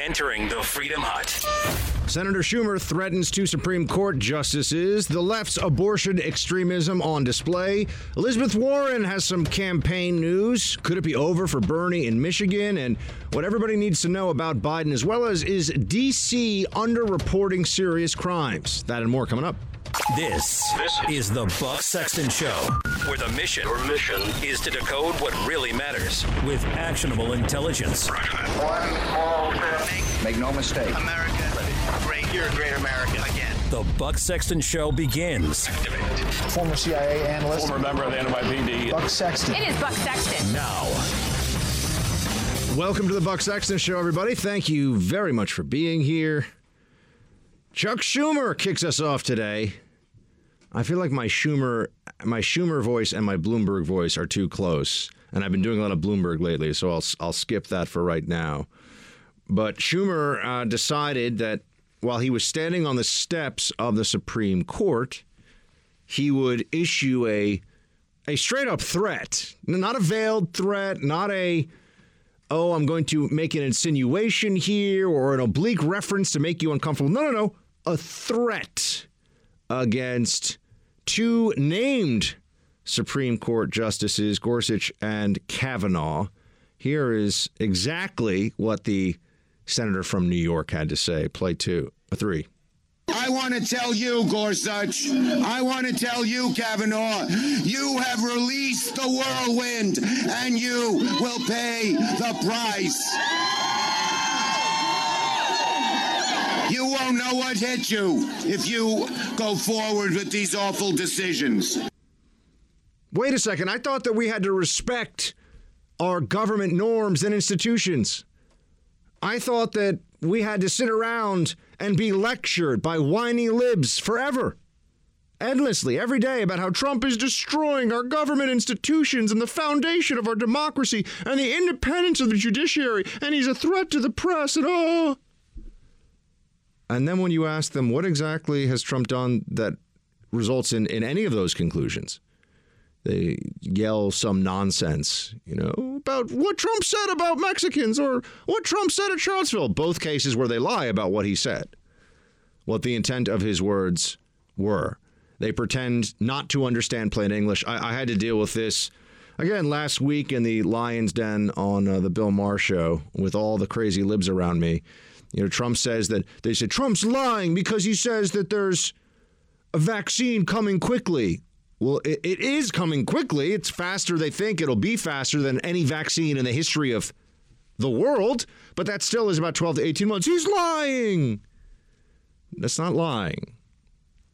entering the Freedom Hut. Senator Schumer threatens two Supreme Court justices. The left's abortion extremism on display. Elizabeth Warren has some campaign news. Could it be over for Bernie in Michigan? And what everybody needs to know about Biden, as well as is D.C. underreporting serious crimes? That and more coming up. This, this is the Buck Sexton Show, where the mission, Your mission is to decode what really matters with actionable intelligence. One small step. Make no mistake. America great. You're a great American again. The Buck Sexton Show begins. Former CIA analyst. Former member of the NYPD. Buck Sexton. It is Buck Sexton. Now. Welcome to the Buck Sexton Show, everybody. Thank you very much for being here. Chuck Schumer kicks us off today. I feel like my Schumer, my Schumer voice and my Bloomberg voice are too close, and I've been doing a lot of Bloomberg lately, so I'll I'll skip that for right now. But Schumer uh, decided that while he was standing on the steps of the Supreme Court, he would issue a a straight up threat, not a veiled threat, not a oh, I'm going to make an insinuation here or an oblique reference to make you uncomfortable. No, no, no. A threat against two named Supreme Court justices, Gorsuch and Kavanaugh. Here is exactly what the senator from New York had to say. Play two, three. I want to tell you, Gorsuch, I want to tell you, Kavanaugh, you have released the whirlwind and you will pay the price. You won't know what hit you if you go forward with these awful decisions. Wait a second. I thought that we had to respect our government norms and institutions. I thought that we had to sit around and be lectured by whiny libs forever, endlessly, every day, about how Trump is destroying our government institutions and the foundation of our democracy and the independence of the judiciary, and he's a threat to the press, and oh. And then when you ask them what exactly has Trump done that results in, in any of those conclusions, they yell some nonsense, you know, about what Trump said about Mexicans or what Trump said at Charlottesville. Both cases where they lie about what he said, what the intent of his words were. They pretend not to understand plain English. I, I had to deal with this again last week in the Lion's Den on uh, the Bill Maher show with all the crazy libs around me. You know, Trump says that they said Trump's lying because he says that there's a vaccine coming quickly. Well, it, it is coming quickly. It's faster. They think it'll be faster than any vaccine in the history of the world, but that still is about 12 to 18 months. He's lying. That's not lying.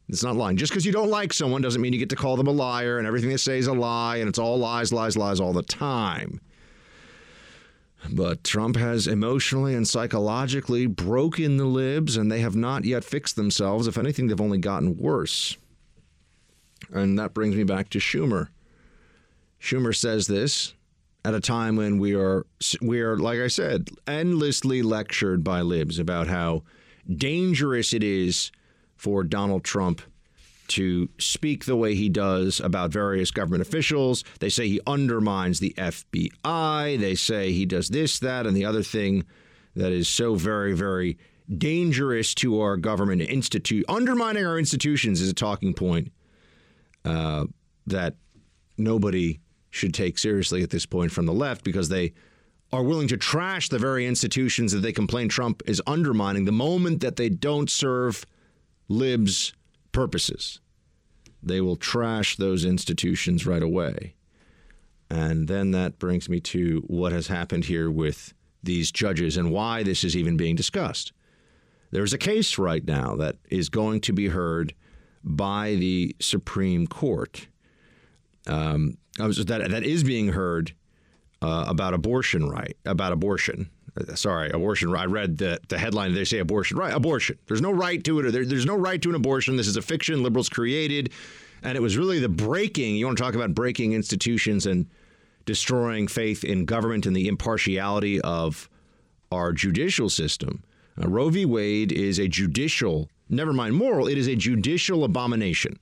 It's not lying. Just because you don't like someone doesn't mean you get to call them a liar and everything they say is a lie and it's all lies, lies, lies all the time. But Trump has emotionally and psychologically broken the libs, and they have not yet fixed themselves. If anything, they've only gotten worse. And that brings me back to Schumer. Schumer says this at a time when we are we are like I said, endlessly lectured by libs about how dangerous it is for Donald Trump to speak the way he does about various government officials. They say he undermines the FBI. They say he does this, that, and the other thing that is so very, very dangerous to our government institute. Undermining our institutions is a talking point uh, that nobody should take seriously at this point from the left because they are willing to trash the very institutions that they complain Trump is undermining the moment that they don't serve libs' purposes. They will trash those institutions right away. And then that brings me to what has happened here with these judges and why this is even being discussed. There's a case right now that is going to be heard by the Supreme Court. Um, that that is being heard uh, about abortion right about abortion. Uh, sorry, abortion. I read the the headline. They say abortion right. Abortion. There's no right to it. Or there, there's no right to an abortion. This is a fiction liberals created, and it was really the breaking. You want to talk about breaking institutions and destroying faith in government and the impartiality of our judicial system. Uh, Roe v. Wade is a judicial never mind moral, it is a judicial abomination.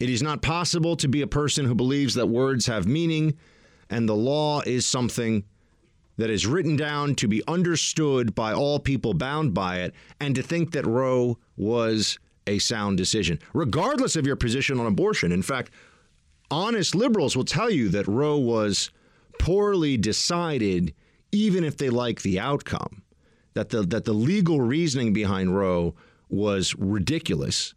It is not possible to be a person who believes that words have meaning and the law is something that is written down to be understood by all people bound by it, and to think that Roe was a sound decision, regardless of your position on abortion. In fact, honest liberals will tell you that Roe was poorly decided, even if they like the outcome. That the that the legal reasoning behind Roe was ridiculous.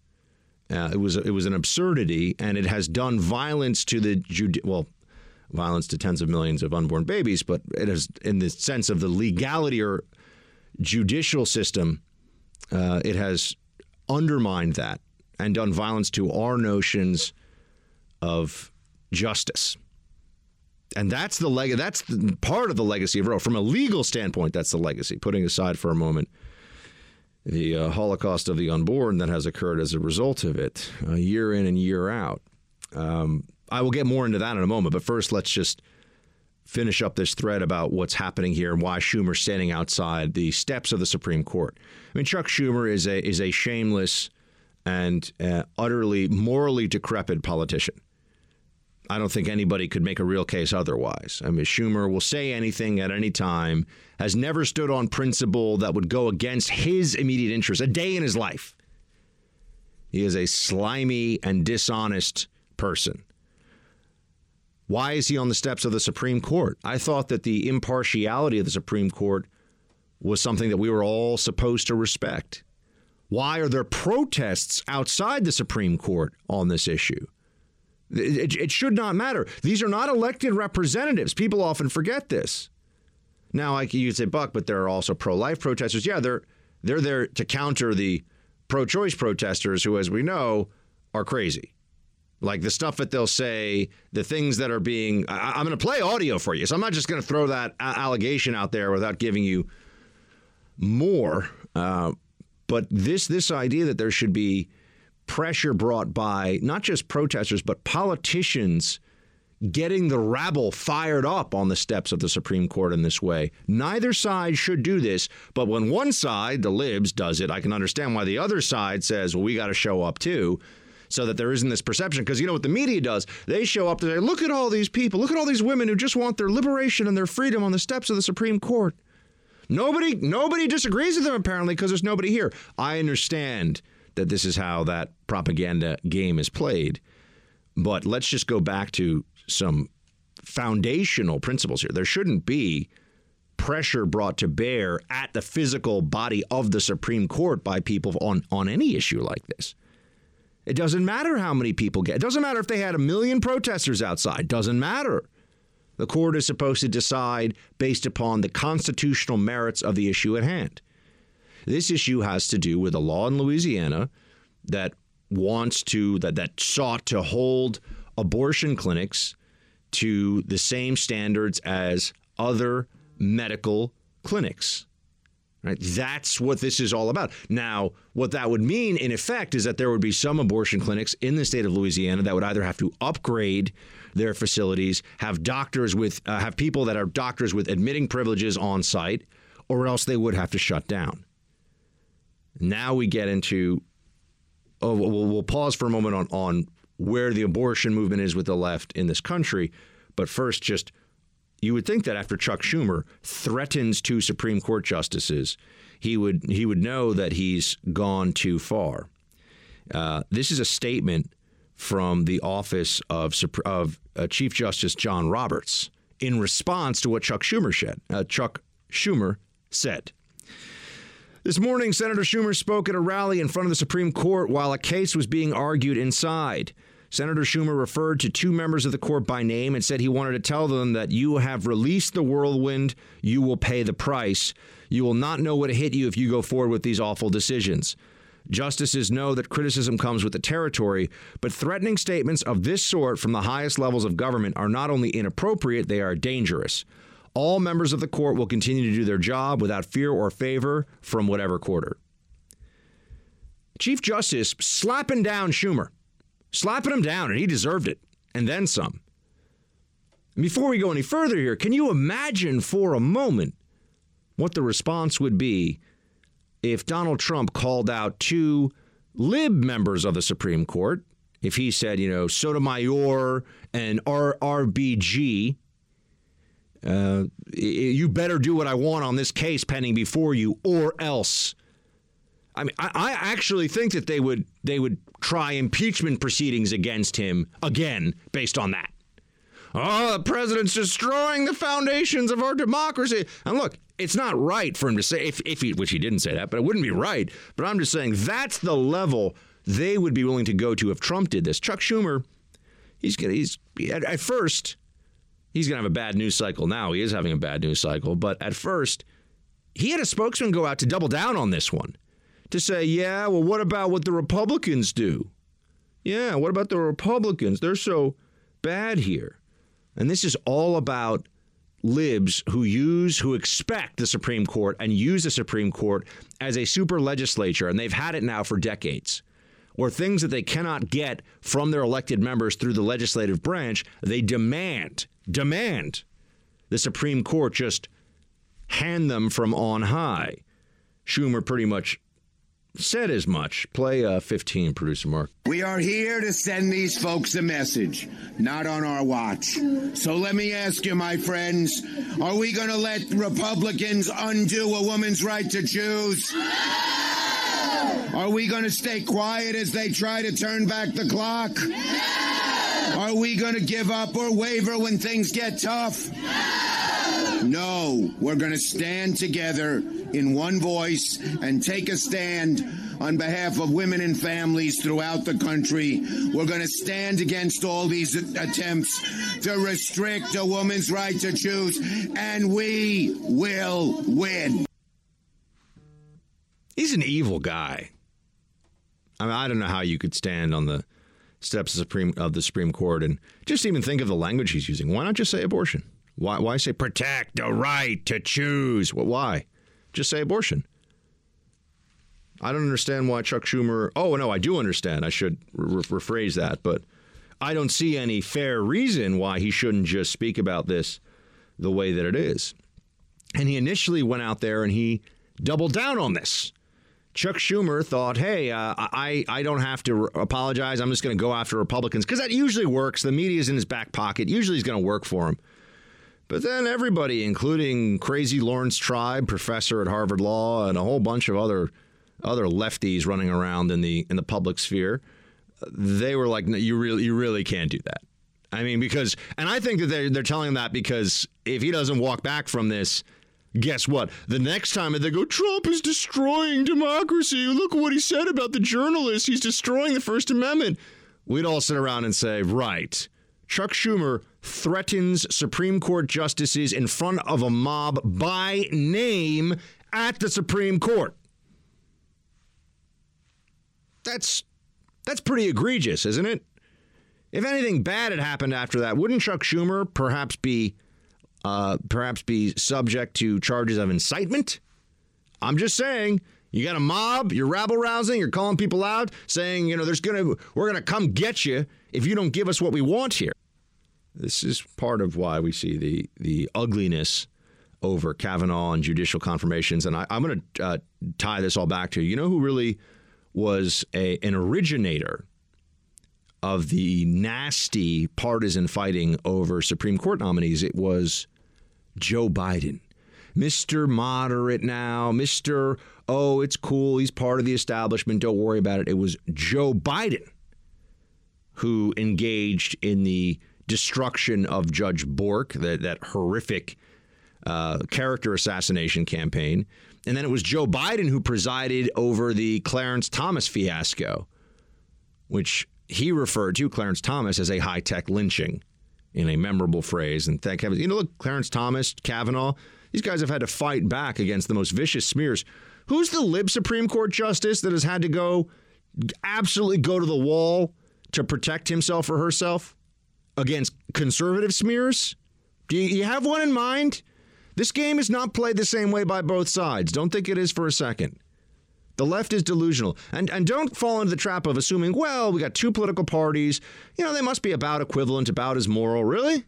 Uh, it was it was an absurdity, and it has done violence to the judi- well, violence to tens of millions of unborn babies, but it is in the sense of the legality or judicial system, uh, it has undermined that and done violence to our notions of justice. And that's the leg. That's the, part of the legacy of Roe. From a legal standpoint, that's the legacy. Putting aside for a moment the uh, Holocaust of the unborn that has occurred as a result of it, uh, year in and year out. Um, I will get more into that in a moment, but first, let's just finish up this thread about what's happening here and why Schumer's standing outside the steps of the Supreme Court. I mean, Chuck Schumer is a is a shameless and uh, utterly morally decrepit politician. I don't think anybody could make a real case otherwise. I mean, Schumer will say anything at any time, has never stood on principle that would go against his immediate interests a day in his life. He is a slimy and dishonest person. Why is he on the steps of the Supreme Court? I thought that the impartiality of the Supreme Court was something that we were all supposed to respect. Why are there protests outside the Supreme Court on this issue? It, it, should not matter. These are not elected representatives. People often forget this. Now, like you say, Buck, but there are also pro-life protesters. Yeah, they're they're there to counter the pro-choice protesters, who, as we know, are crazy. Like the stuff that they'll say, the things that are being. I, am going to play audio for you, so I'm not just going to throw that allegation out there without giving you more. Uh, but this this idea that there should be pressure brought by not just protesters, but politicians getting the rabble fired up on the steps of the Supreme Court in this way. Neither side should do this, but when one side, the libs, does it, I can understand why the other side says, well, we got to show up too. So that there isn't this perception. Because you know what the media does? They show up to say, look at all these people, look at all these women who just want their liberation and their freedom on the steps of the Supreme Court. Nobody nobody disagrees with them apparently because there's nobody here. I understand that this is how that propaganda game is played. But let's just go back to some foundational principles here. There shouldn't be pressure brought to bear at the physical body of the Supreme Court by people on, on any issue like this. It doesn't matter how many people get. It doesn't matter if they had a million protesters outside. It doesn't matter. The court is supposed to decide based upon the constitutional merits of the issue at hand. This issue has to do with a law in Louisiana that wants to that that sought to hold abortion clinics to the same standards as other medical clinics. Right? That's what this is all about. Now, what that would mean in effect is that there would be some abortion clinics in the state of Louisiana that would either have to upgrade their facilities, have doctors with uh, have people that are doctors with admitting privileges on site, or else they would have to shut down. Now we get into. Oh, we'll, we'll pause for a moment on on where the abortion movement is with the left in this country, but first, just you would think that after Chuck Schumer threatens two Supreme Court justices, he would he would know that he's gone too far. Uh, this is a statement from the office of of uh, Chief Justice John Roberts in response to what Chuck Schumer said. Uh, Chuck Schumer said. This morning, Senator Schumer spoke at a rally in front of the Supreme Court while a case was being argued inside. Senator Schumer referred to two members of the court by name and said he wanted to tell them that you have released the whirlwind, you will pay the price. You will not know what hit you if you go forward with these awful decisions. Justices know that criticism comes with the territory, but threatening statements of this sort from the highest levels of government are not only inappropriate, they are dangerous. All members of the court will continue to do their job without fear or favor from whatever quarter. Chief Justice slapping down Schumer, slapping him down, and he deserved it, and then some. Before we go any further here, can you imagine for a moment what the response would be if Donald Trump called out two lib members of the Supreme Court? If he said, you know, Sotomayor and RRBG, Uh, you better do what I want on this case pending before you, or else. I mean, I, I actually think that they would they would try impeachment proceedings against him again based on that. Oh, the president's destroying the foundations of our democracy. And look, it's not right for him to say, if, if he, which he didn't say that, but it wouldn't be right. But I'm just saying that's the level they would be willing to go to if Trump did this. Chuck Schumer, he's gonna, he's at, at first he's gonna have a bad news cycle. Now he is having a bad news cycle, but at first he had a spokesman go out to double down on this one to say, yeah, well, what about what the Republicans do? Yeah, what about the Republicans? They're so bad here. And this is all about libs who use, who expect the Supreme Court and use the Supreme Court as a super legislature. And they've had it now for decades. Or things that they cannot get from their elected members through the legislative branch, they demand, demand the Supreme Court just hand them from on high. Schumer pretty much said as much. Play uh, 15, producer Mark. We are here to send these folks a message, not on our watch. So let me ask you, my friends, are we going to let Republicans undo a woman's right to choose? Are we going to stay quiet as they try to turn back the clock? Are we going to give up or waver when things get tough? No, we're going to stand together in one voice and take a stand on behalf of women and families throughout the country. We're going to stand against all these attempts to restrict a woman's right to choose, and we will win. He's an evil guy. I mean, I don't know how you could stand on the steps of, Supreme, of the Supreme Court and just even think of the language he's using. Why not just say abortion? Why, why say protect the right to choose? Well, why? Just say abortion. I don't understand why Chuck Schumer. Oh, no, I do understand. I should re- rephrase that. But I don't see any fair reason why he shouldn't just speak about this the way that it is. And he initially went out there and he doubled down on this. Chuck Schumer thought, hey, uh, I, I don't have to apologize. I'm just going to go after Republicans because that usually works. The media's in his back pocket. Usually he's going to work for him. But then everybody, including crazy Laurence Tribe, professor at Harvard Law, and a whole bunch of other other lefties running around in the in the public sphere, they were like, no, "You really, you really can't do that." I mean, because, and I think that they're they're telling him that because if he doesn't walk back from this, guess what? The next time they go, Trump is destroying democracy. Look what he said about the journalists. He's destroying the First Amendment. We'd all sit around and say, right. Chuck Schumer threatens Supreme Court justices in front of a mob by name at the Supreme Court. That's that's pretty egregious, isn't it? If anything bad had happened after that, wouldn't Chuck Schumer perhaps be uh, perhaps be subject to charges of incitement? I'm just saying. You got a mob, you're rabble rousing, you're calling people out, saying, you know, there's gonna we're gonna come get you if you don't give us what we want here. This is part of why we see the the ugliness over Kavanaugh and judicial confirmations. And I, am going to uh, tie this all back to you know who really was a, an originator of the nasty partisan fighting over Supreme Court nominees. It was Joe Biden. Mr. Moderate now, Mr. Oh, it's cool. He's part of the establishment. Don't worry about it. It was Joe Biden who engaged in the destruction of Judge Bork, that, that horrific uh, character assassination campaign. And then it was Joe Biden who presided over the Clarence Thomas fiasco, which he referred to Clarence Thomas as a high tech lynching in a memorable phrase. And thank heavens, you know, look, Clarence Thomas, Kavanaugh, these guys have had to fight back against the most vicious smears. Who's the lib Supreme Court justice that has had to go absolutely go to the wall to protect himself or herself? Against conservative smears? Do you have one in mind? This game is not played the same way by both sides. Don't think it is for a second. The left is delusional. And, and don't fall into the trap of assuming, well, we got two political parties. You know, they must be about equivalent, about as moral. Really?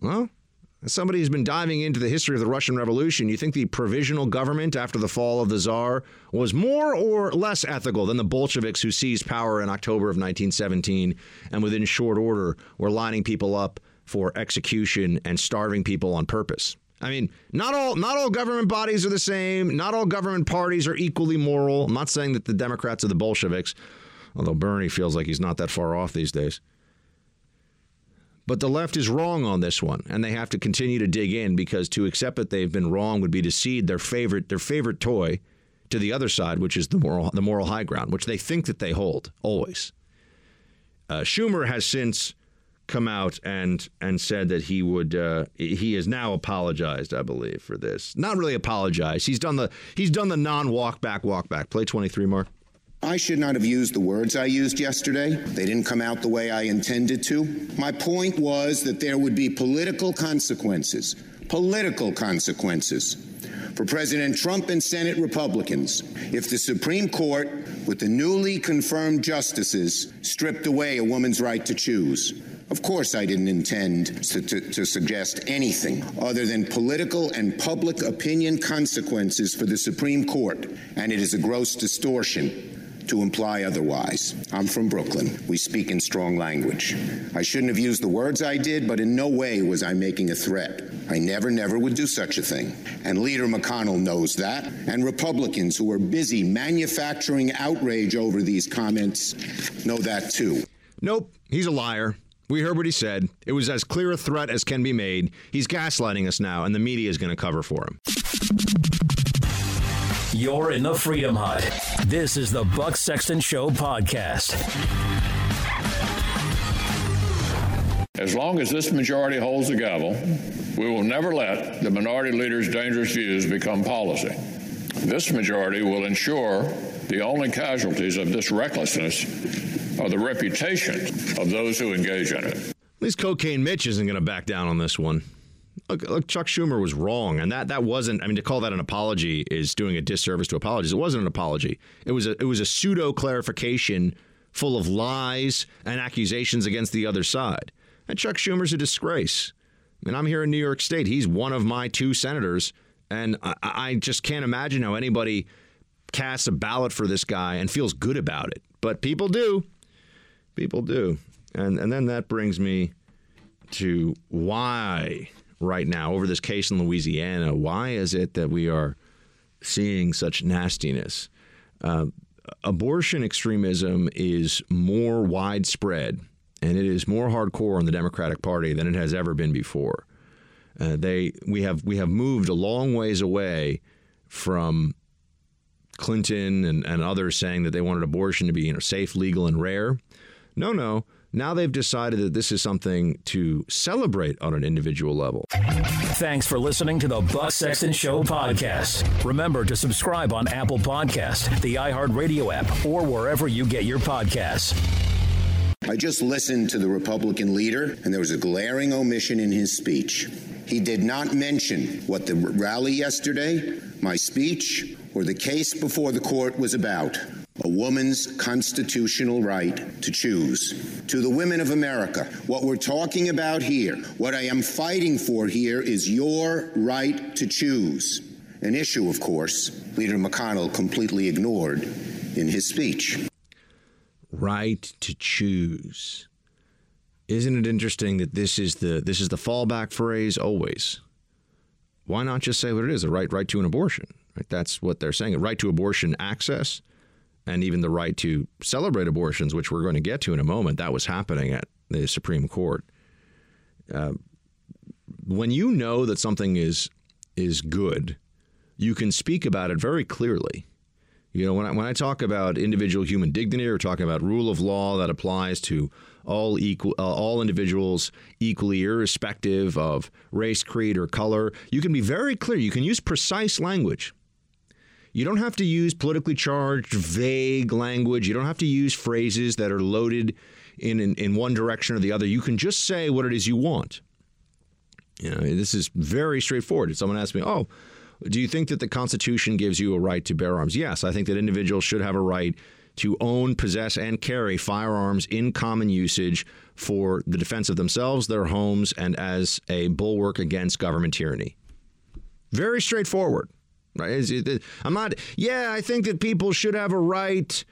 Well, as somebody who's been diving into the history of the Russian Revolution, you think the provisional government after the fall of the Tsar was more or less ethical than the Bolsheviks who seized power in October of 1917 and within short order were lining people up for execution and starving people on purpose. I mean, not all not all government bodies are the same. Not all government parties are equally moral. I'm not saying that the Democrats are the Bolsheviks, although Bernie feels like he's not that far off these days. But the left is wrong on this one, and they have to continue to dig in because to accept that they've been wrong would be to cede their favorite their favorite toy to the other side, which is the moral the moral high ground, which they think that they hold always. Uh, Schumer has since come out and and said that he would uh, he has now apologized, I believe, for this. Not really apologized. He's done the he's done the non walk back walk back. Play twenty three, Mark. I should not have used the words I used yesterday. They didn't come out the way I intended to. My point was that there would be political consequences, political consequences for President Trump and Senate Republicans if the Supreme Court, with the newly confirmed justices, stripped away a woman's right to choose. Of course, I didn't intend to, to, to, suggest anything other than political and public opinion consequences for the Supreme Court, and it is a gross distortion to imply otherwise. I'm from Brooklyn. We speak in strong language. I shouldn't have used the words I did, but in no way was I making a threat. I never, never would do such a thing. And Leader McConnell knows that. And Republicans who are busy manufacturing outrage over these comments know that too. Nope, he's a liar. We heard what he said. It was as clear a threat as can be made. He's gaslighting us now, and the media is going to cover for him. You're in the Freedom Hut. This is the Buck Sexton Show podcast. As long as this majority holds the gavel, we will never let the minority leader's dangerous views become policy. This majority will ensure the only casualties of this recklessness are the reputation of those who engage in it. At least Cocaine Mitch isn't going to back down on this one. Look, Chuck Schumer was wrong, and that that wasn't. I mean, to call that an apology is doing a disservice to apologies. It wasn't an apology. It was a it was a pseudo clarification full of lies and accusations against the other side. And Chuck Schumer's a disgrace. I mean, I'm here in New York State. He's one of my two senators, and I, I just can't imagine how anybody casts a ballot for this guy and feels good about it. But people do. People do. And and then that brings me to why right now over this case in Louisiana. Why is it that we are seeing such nastiness? Uh, abortion extremism is more widespread and it is more hardcore in the Democratic Party than it has ever been before. Uh, they we have we have moved a long ways away from Clinton and, and others saying that they wanted abortion to be you know safe, legal, and rare. No, no. Now they've decided that this is something to celebrate on an individual level. Thanks for listening to the Buck Sexton Show podcast. Remember to subscribe on Apple Podcast, the iHeartRadio app, or wherever you get your podcasts. I just listened to the Republican leader, and there was a glaring omission in his speech. He did not mention what the rally yesterday, my speech, or the case before the court was about a woman's constitutional right to choose. To the women of America, what we're talking about here, what I am fighting for here is your right to choose. An issue, of course, Leader McConnell completely ignored in his speech. Right to choose. Isn't it interesting that this is the this is the fallback phrase always? Why not just say what it is, a right right to an abortion? Right? That's what they're saying. A right to abortion access and even the right to celebrate abortions, which we're going to get to in a moment. That was happening at the Supreme Court. Uh, when you know that something is is good, you can speak about it very clearly. You know, when I, when I talk about individual human dignity or talking about rule of law that applies to all equal uh, all individuals equally irrespective of race, creed or color, you can be very clear. You can use precise language. You don't have to use politically charged, vague language. You don't have to use phrases that are loaded in, in, in one direction or the other. You can just say what it is you want. You know, this is very straightforward. If someone asks me, "Oh, do you think that the Constitution gives you a right to bear arms?" Yes, I think that individuals should have a right to own, possess, and carry firearms in common usage for the defense of themselves, their homes, and as a bulwark against government tyranny. Very straightforward. Right? I'm not. Yeah, I think that people should have a right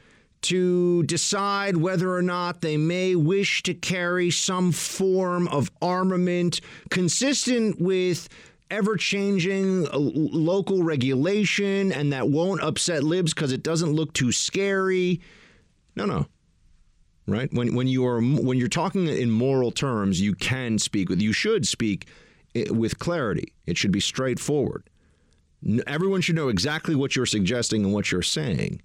to decide whether or not they may wish to carry some form of armament consistent with ever changing uh, local regulation and that won't upset libs because it doesn't look too scary. No, no. Right? When when you are when you're talking in moral terms, you can speak with you should speak with clarity. It should be straightforward. Everyone should know exactly what you're suggesting and what you're saying.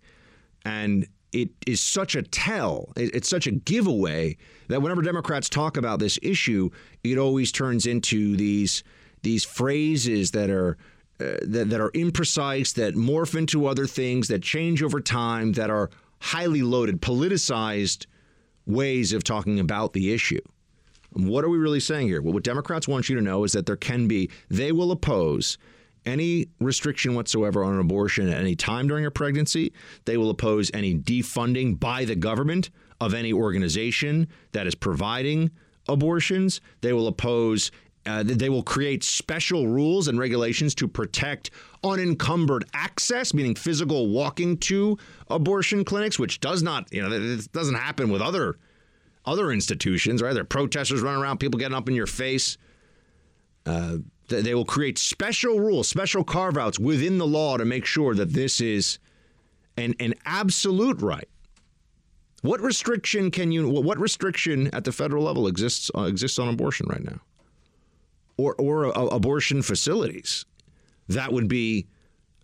And it is such a tell, it's such a giveaway that whenever Democrats talk about this issue, it always turns into these these phrases that are uh, that, that are imprecise, that morph into other things, that change over time, that are highly loaded, politicized ways of talking about the issue. What are we really saying here? Well, what Democrats want you to know is that there can be, they will oppose any restriction whatsoever on an abortion at any time during a pregnancy. They will oppose any defunding by the government of any organization that is providing abortions. They will oppose uh, they will create special rules and regulations to protect unencumbered access, meaning physical walking to abortion clinics, which does not, you know, it doesn't happen with other other institutions, right? There are protesters running around, people getting up in your face. Uh, they will create special rules, special carve outs within the law to make sure that this is an, an absolute right. What restriction can you? What restriction at the federal level exists uh, exists on abortion right now, or or uh, abortion facilities? That would be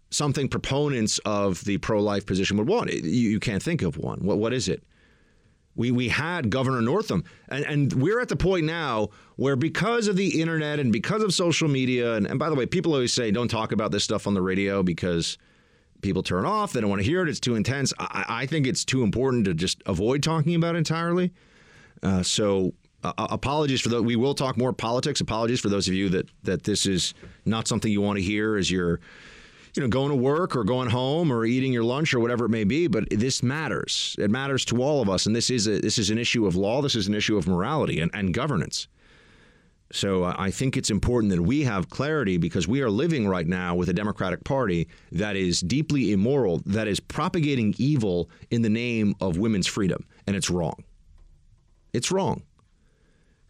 something proponents of the pro life position would want. You, you can't think of one. What what is it? We, we had Governor Northam. And, and we're at the point now where, because of the internet and because of social media, and, and by the way, people always say don't talk about this stuff on the radio because people turn off. They don't want to hear it. It's too intense. I, I think it's too important to just avoid talking about entirely. Uh, so uh, apologies for that. We will talk more politics. Apologies for those of you that that this is not something you want to hear as you're you know, going to work or going home or eating your lunch or whatever it may be. But this matters. It matters to all of us, and this is a, this is an issue of law. This is an issue of morality and, and governance. So uh, I think it's important that we have clarity because we are living right now with a Democratic Party that is deeply immoral, that is propagating evil in the name of women's freedom, and it's wrong. It's wrong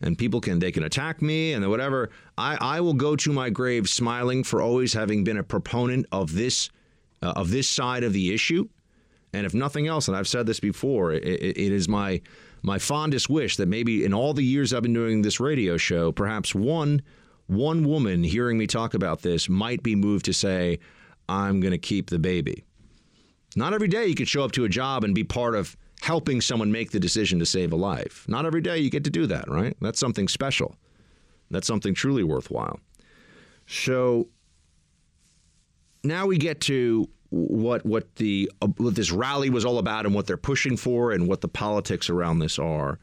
and people can they can attack me and whatever. I, I will go to my grave smiling for always having been a proponent of this uh, of this side of the issue. And if nothing else, and I've said this before, it, it is my my fondest wish that maybe in all the years I've been doing this radio show, perhaps one one woman hearing me talk about this might be moved to say, "I'm going to keep the baby." Not every day you can show up to a job and be part of helping someone make the decision to save a life. Not every day you get to do that, right? That's something special. That's something truly worthwhile. So now we get to what what the uh, what this rally was all about and what they're pushing for and what the politics around this are.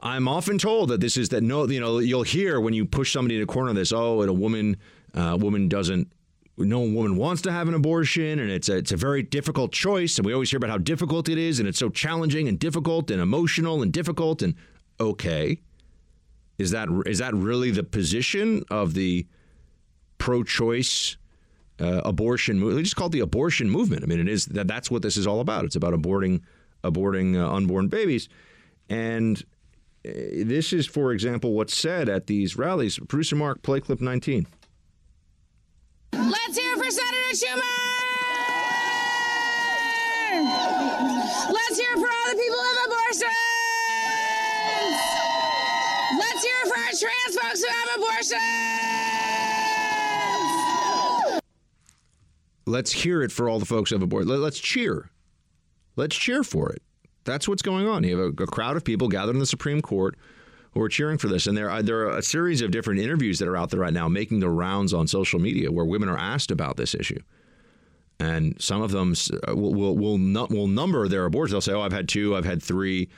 I'm often told that this is that no, you know, you'll hear when you push somebody in a corner this, oh, and a woman, uh, woman doesn't no woman wants to have an abortion and it's a, it's a very difficult choice and we always hear about how difficult it is and it's so challenging and difficult and emotional and difficult and okay is that is that really the position of the pro-choice uh, abortion movement? Just call it the abortion movement. I mean, it is that that's what this is all about. It's about aborting aborting uh, unborn babies, and uh, this is, for example, what's said at these rallies. Producer Mark, play clip 19. Let's hear it for Senator Schumer! Let's hear it for all the people who have abortions! Let's hear it for our trans folks who have abortions! Let's hear it for all the folks who have abortions. Let's cheer. Let's cheer for it. That's what's going on. You have a, a crowd of people gathered in the Supreme Court who are cheering for this. And there are, there are a series of different interviews that are out there right now making the rounds on social media where women are asked about this issue. And some of them uh, will, will, will, will number their abortions. They'll say, oh, I've had two, I've had three.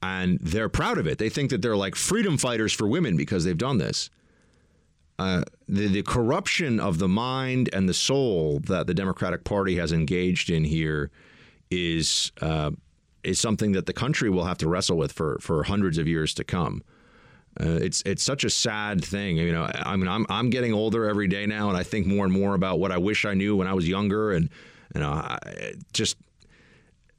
And they're proud of it. They think that they're like freedom fighters for women because they've done this. Uh, the, the corruption of the mind and the soul that the Democratic Party has engaged in here is uh, is something that the country will have to wrestle with for for hundreds of years to come. Uh, it's it's such a sad thing. You know, I mean, I'm I'm getting older every day now, and I think more and more about what I wish I knew when I was younger, and you know, I, just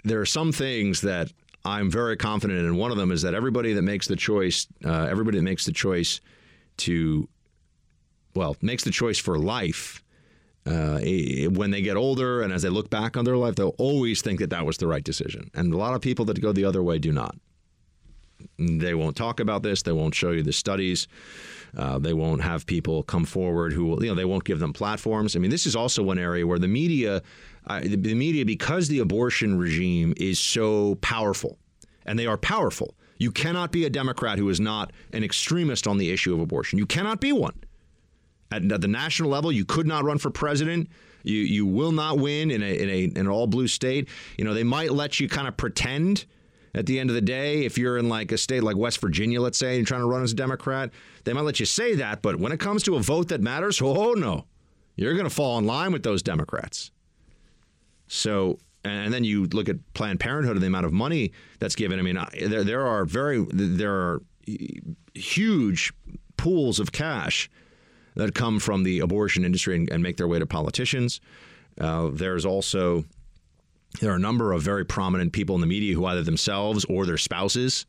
there are some things that I'm very confident in. One of them is that everybody that makes the choice, uh, everybody that makes the choice to, well, makes the choice for life. Uh, when they get older and as they look back on their life, they'll always think that that was the right decision. And a lot of people that go the other way do not. They won't talk about this. They won't show you the studies. Uh, they won't have people come forward who will, you know, they won't give them platforms. I mean, this is also one area where the media, uh, the, media, because the abortion regime is so powerful, and they are powerful. You cannot be a Democrat who is not an extremist on the issue of abortion. You cannot be one. At, at the national level, you could not run for president. You you will not win in a in a in an all blue state. You know they might let you kind of pretend at the end of the day, if you're in like a state like West Virginia, let's say, and you're trying to run as a Democrat, they might let you say that. But when it comes to a vote that matters, oh no, you're going to fall in line with those Democrats. So, and then you look at Planned Parenthood and the amount of money that's given. I mean, there there are very there are huge pools of cash that come from the abortion industry and, and make their way to politicians. Uh, there's also there are a number of very prominent people in the media who either themselves or their spouses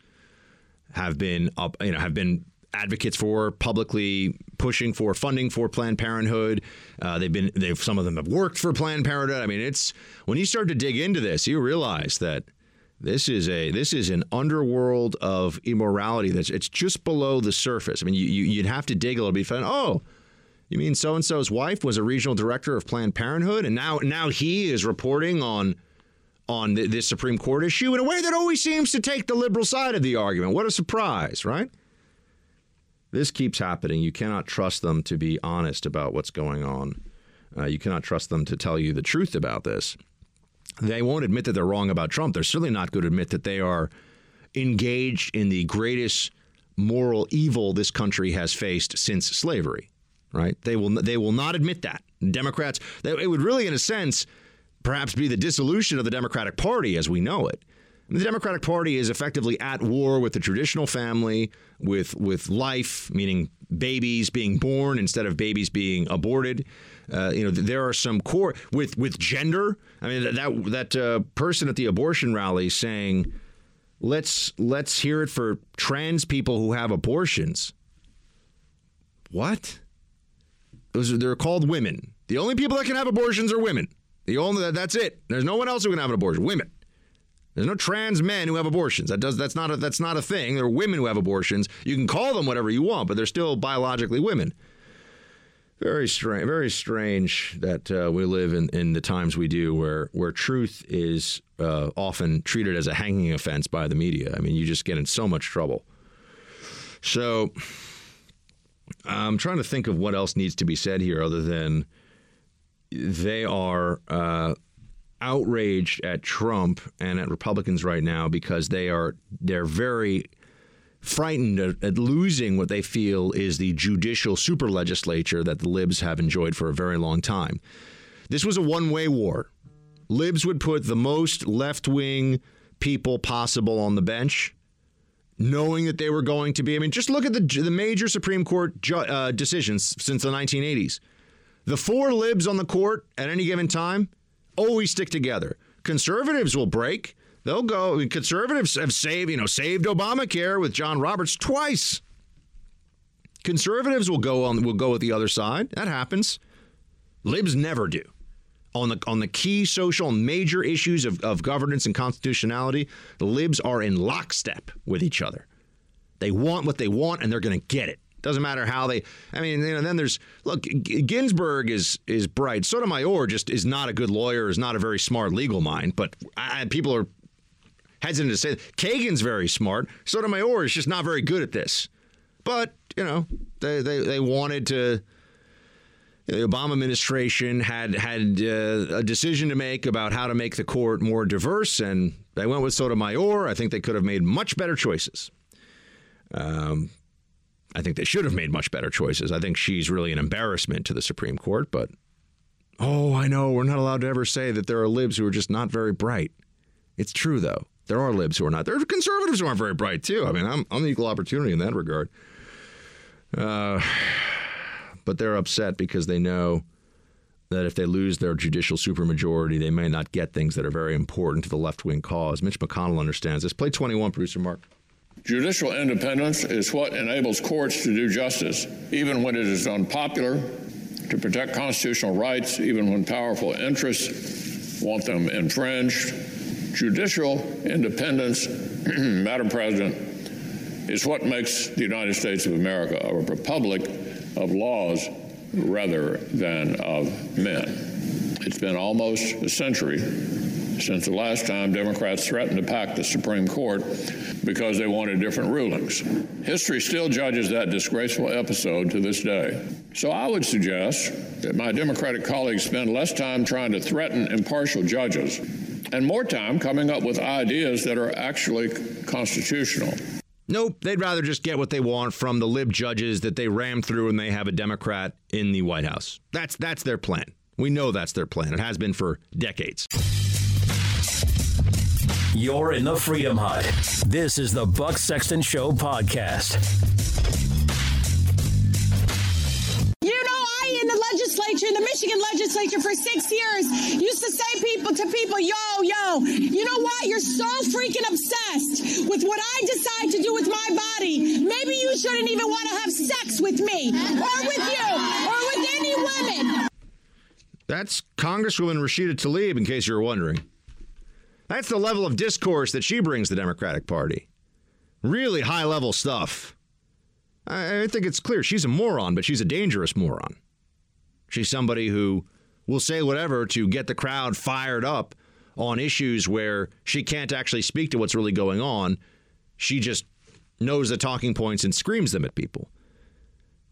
have been up, you know, have been advocates for publicly pushing for funding for Planned Parenthood. Uh, they've been they've some of them have worked for Planned Parenthood. I mean, it's when you start to dig into this, you realize that this is a this is an underworld of immorality that's it's just below the surface. I mean, you, you would have to dig a little bit. Find, oh, you mean so and so's wife was a regional director of Planned Parenthood, and now now he is reporting on on this Supreme Court issue in a way that always seems to take the liberal side of the argument. What a surprise, right? This keeps happening. You cannot trust them to be honest about what's going on. Uh, you cannot trust them to tell you the truth about this. They won't admit that they're wrong about Trump. They're certainly not going to admit that they are engaged in the greatest moral evil this country has faced since slavery. Right? They will. They will not admit that. Democrats. They, it would really, in a sense, perhaps be the dissolution of the Democratic Party as we know it. The Democratic Party is effectively at war with the traditional family, with with life, meaning babies being born instead of babies being aborted. Uh, you know, there are some core with with gender. I mean, that that uh, person at the abortion rally saying, "Let's let's hear it for trans people who have abortions." What? Those are, they're called women. The only people that can have abortions are women. The only that's it. There's no one else who can have an abortion. Women. There's no trans men who have abortions. That does that's not a that's not a thing. There are women who have abortions. You can call them whatever you want, but they're still biologically women. Very strange. Very strange that uh, we live in, in the times we do, where where truth is uh, often treated as a hanging offense by the media. I mean, you just get in so much trouble. So, I'm trying to think of what else needs to be said here, other than they are uh, outraged at Trump and at Republicans right now because they are they're very frightened at, at, losing what they feel is the judicial super legislature that the libs have enjoyed for a very long time. This was a one-way war. Libs would put the most left-wing people possible on the bench knowing that they were going to be. I mean, just look at the the major Supreme Court ju- uh, decisions since the 1980s. The four libs on the court at any given time always stick together. Conservatives will break. They'll go. Conservatives have saved, you know, saved Obamacare with John Roberts twice. Conservatives will go on will go with the other side. That happens. Libs never do. On the on the key social major issues of, of governance and constitutionality, the libs are in lockstep with each other. They want what they want and they're going to get it. Doesn't matter how they. I mean, you know, then there's look. Ginsburg is is bright. Sotomayor just is not a good lawyer. Is not a very smart legal mind. But I, people are hesitant to say that. Kagan's very smart. Sotomayor is just not very good at this. But you know, they they, they wanted to. The Obama administration had had uh, a decision to make about how to make the court more diverse, and they went with Sotomayor. I think they could have made much better choices. Um, I think they should have made much better choices. I think she's really an embarrassment to the Supreme Court, but oh, I know we're not allowed to ever say that there are libs who are just not very bright. It's true though. There are libs who are not. There are conservatives who aren't very bright too. I mean, I'm, I'm equal opportunity in that regard. Uh, but they're upset because they know that if they lose their judicial supermajority, they may not get things that are very important to the left wing cause. Mitch McConnell understands this. Play 21, producer Mark. Judicial independence is what enables courts to do justice, even when it is unpopular, to protect constitutional rights, even when powerful interests want them infringed. Judicial independence, Madam President, is what makes the United States of America a republic of laws rather than of men. It's been almost a century since the last time Democrats threatened to pack the Supreme Court because they wanted different rulings. History still judges that disgraceful episode to this day. So I would suggest that my Democratic colleagues spend less time trying to threaten impartial judges and more time coming up with ideas that are actually constitutional. Nope, they'd rather just get what they want from the lib judges that they ram through and they have a Democrat in the White House. That's that's their plan. We know that's their plan. It has been for decades. You're in the Freedom Hut. This is the Buck Sexton Show podcast. You know, I in the legislature, in the Michigan legislature for six years, used to say people to people, yo, yo, you know what? You're so freaking obsessed with what I decide to do with my body. Maybe you shouldn't even want to have sex with me or with you or with any women. That's Congresswoman Rashida Tlaib, in case you were wondering. That's the level of discourse that she brings the Democratic Party. Really high level stuff. I, I think it's clear she's a moron, but she's a dangerous moron. She's somebody who will say whatever to get the crowd fired up on issues where she can't actually speak to what's really going on. She just knows the talking points and screams them at people.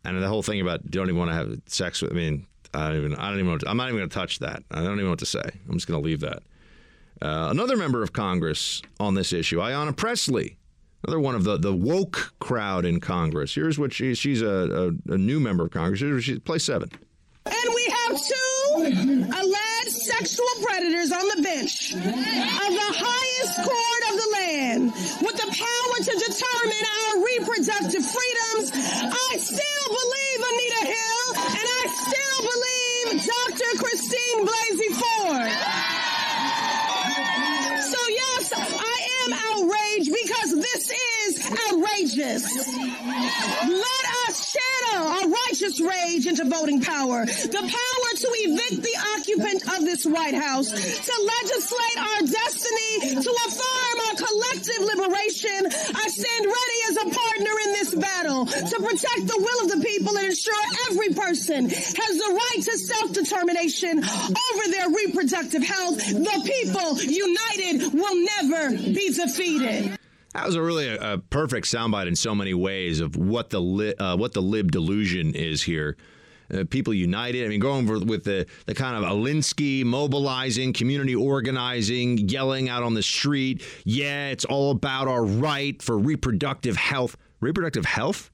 And the whole thing about don't even want to have sex with. I mean, I don't even. I don't even. To, I'm not even going to touch that. I don't even know what to say. I'm just going to leave that. Uh, another member of Congress on this issue, Ayanna Pressley, another one of the, the woke crowd in Congress. Here's what she, she's a, a, a new member of Congress. Here's she, play seven. And we have two alleged sexual predators on the bench of the highest court of the land with the power to determine our reproductive freedoms. I still believe Anita Hill, and I still believe Dr. Christine Blasey Ford. I am because this is outrageous. Let us channel our righteous rage into voting power, the power to evict the occupant of this White House, to legislate our destiny, to affirm our collective liberation. I stand ready as a partner in this battle to protect the will of the people and ensure every person has the right to self-determination over their reproductive health. The people united will never be defeated. That was a really a, a perfect soundbite in so many ways of what the li, uh, what the lib delusion is here. Uh, people united. I mean, going for, with the, the kind of Alinsky mobilizing, community organizing, yelling out on the street. Yeah, it's all about our right for reproductive health. Reproductive health?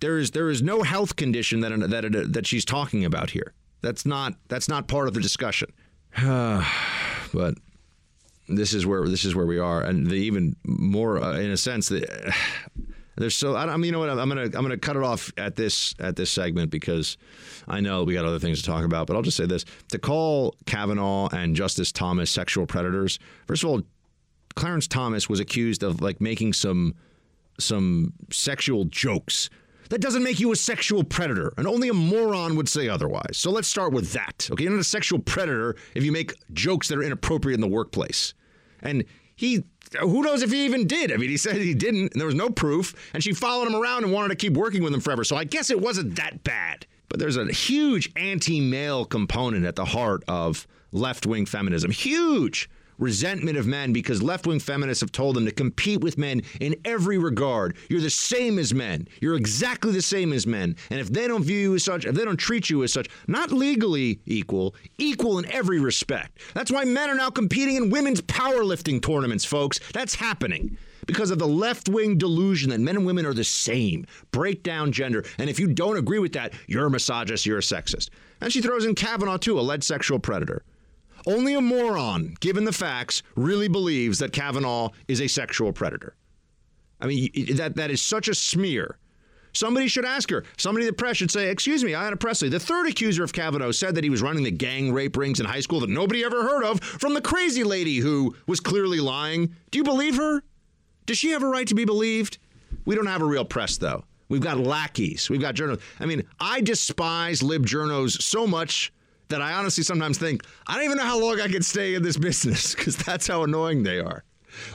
There is there is no health condition that that that she's talking about here. That's not that's not part of the discussion. but this is where this is where we are, and the even more uh, in a sense that. There's so I, mean, you know what? I'm gonna I'm gonna cut it off at this at this segment because I know we got other things to talk about. But I'll just say this: to call Kavanaugh and Justice Thomas sexual predators. First of all, Clarence Thomas was accused of like making some some sexual jokes. That doesn't make you a sexual predator, and only a moron would say otherwise. So let's start with that. Okay, you're not a sexual predator if you make jokes that are inappropriate in the workplace. And he who knows if he even did? I mean, he said he didn't, and there was no proof. And she followed him around and wanted to keep working with him forever. So I guess it wasn't that bad. But there's a huge anti male component at the heart of left wing feminism. Huge resentment of men because left wing feminists have told them to compete with men in every regard. You're the same as men. You're exactly the same as men. And if they don't view you as such, if they don't treat you as such, not legally equal, equal in every respect. That's why men are now competing in women's powerlifting tournaments, folks. That's happening because of the left wing delusion that men and women are the same. Break down gender. And if you don't agree with that, you're a misogynist, you're a sexist. And she throws in Kavanaugh, too, a alleged sexual predator. Only a moron, given the facts, really believes that Kavanaugh is a sexual predator. I mean, that, that is such a smear Somebody should ask her. Somebody in the press should say, Excuse me, Ayanna Pressley, the third accuser of Kavanaugh, said that he was running the gang rape rings in high school that nobody ever heard of from the crazy lady who was clearly lying. Do you believe her? Does she have a right to be believed? We don't have a real press, though. We've got lackeys. We've got journalists. I mean, I despise lib journos so much that I honestly sometimes think I don't even know how long I could stay in this business because that's how annoying they are.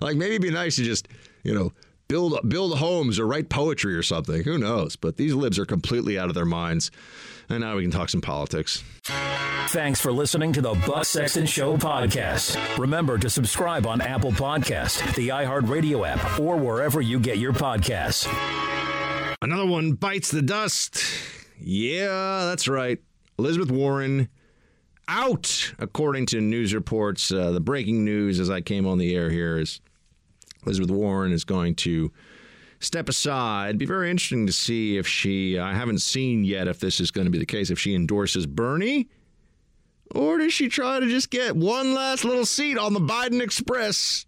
Like maybe it'd be nice to just, you know, build build homes or write poetry or something. Who knows? But these libs are completely out of their minds. And now we can talk some politics. Thanks for listening to the Buck Sexton Show podcast. Remember to subscribe on Apple Podcast, the iHeartRadio app, or wherever you get your podcasts. Another one bites the dust. Yeah, that's right. Elizabeth Warren out, according to news reports. Uh, the breaking news as I came on the air here is Elizabeth Warren is going to step aside. It'd be very interesting to see if she, I haven't seen yet if this is going to be the case, if she endorses Bernie or does she try to just get one last little seat on the Biden Express?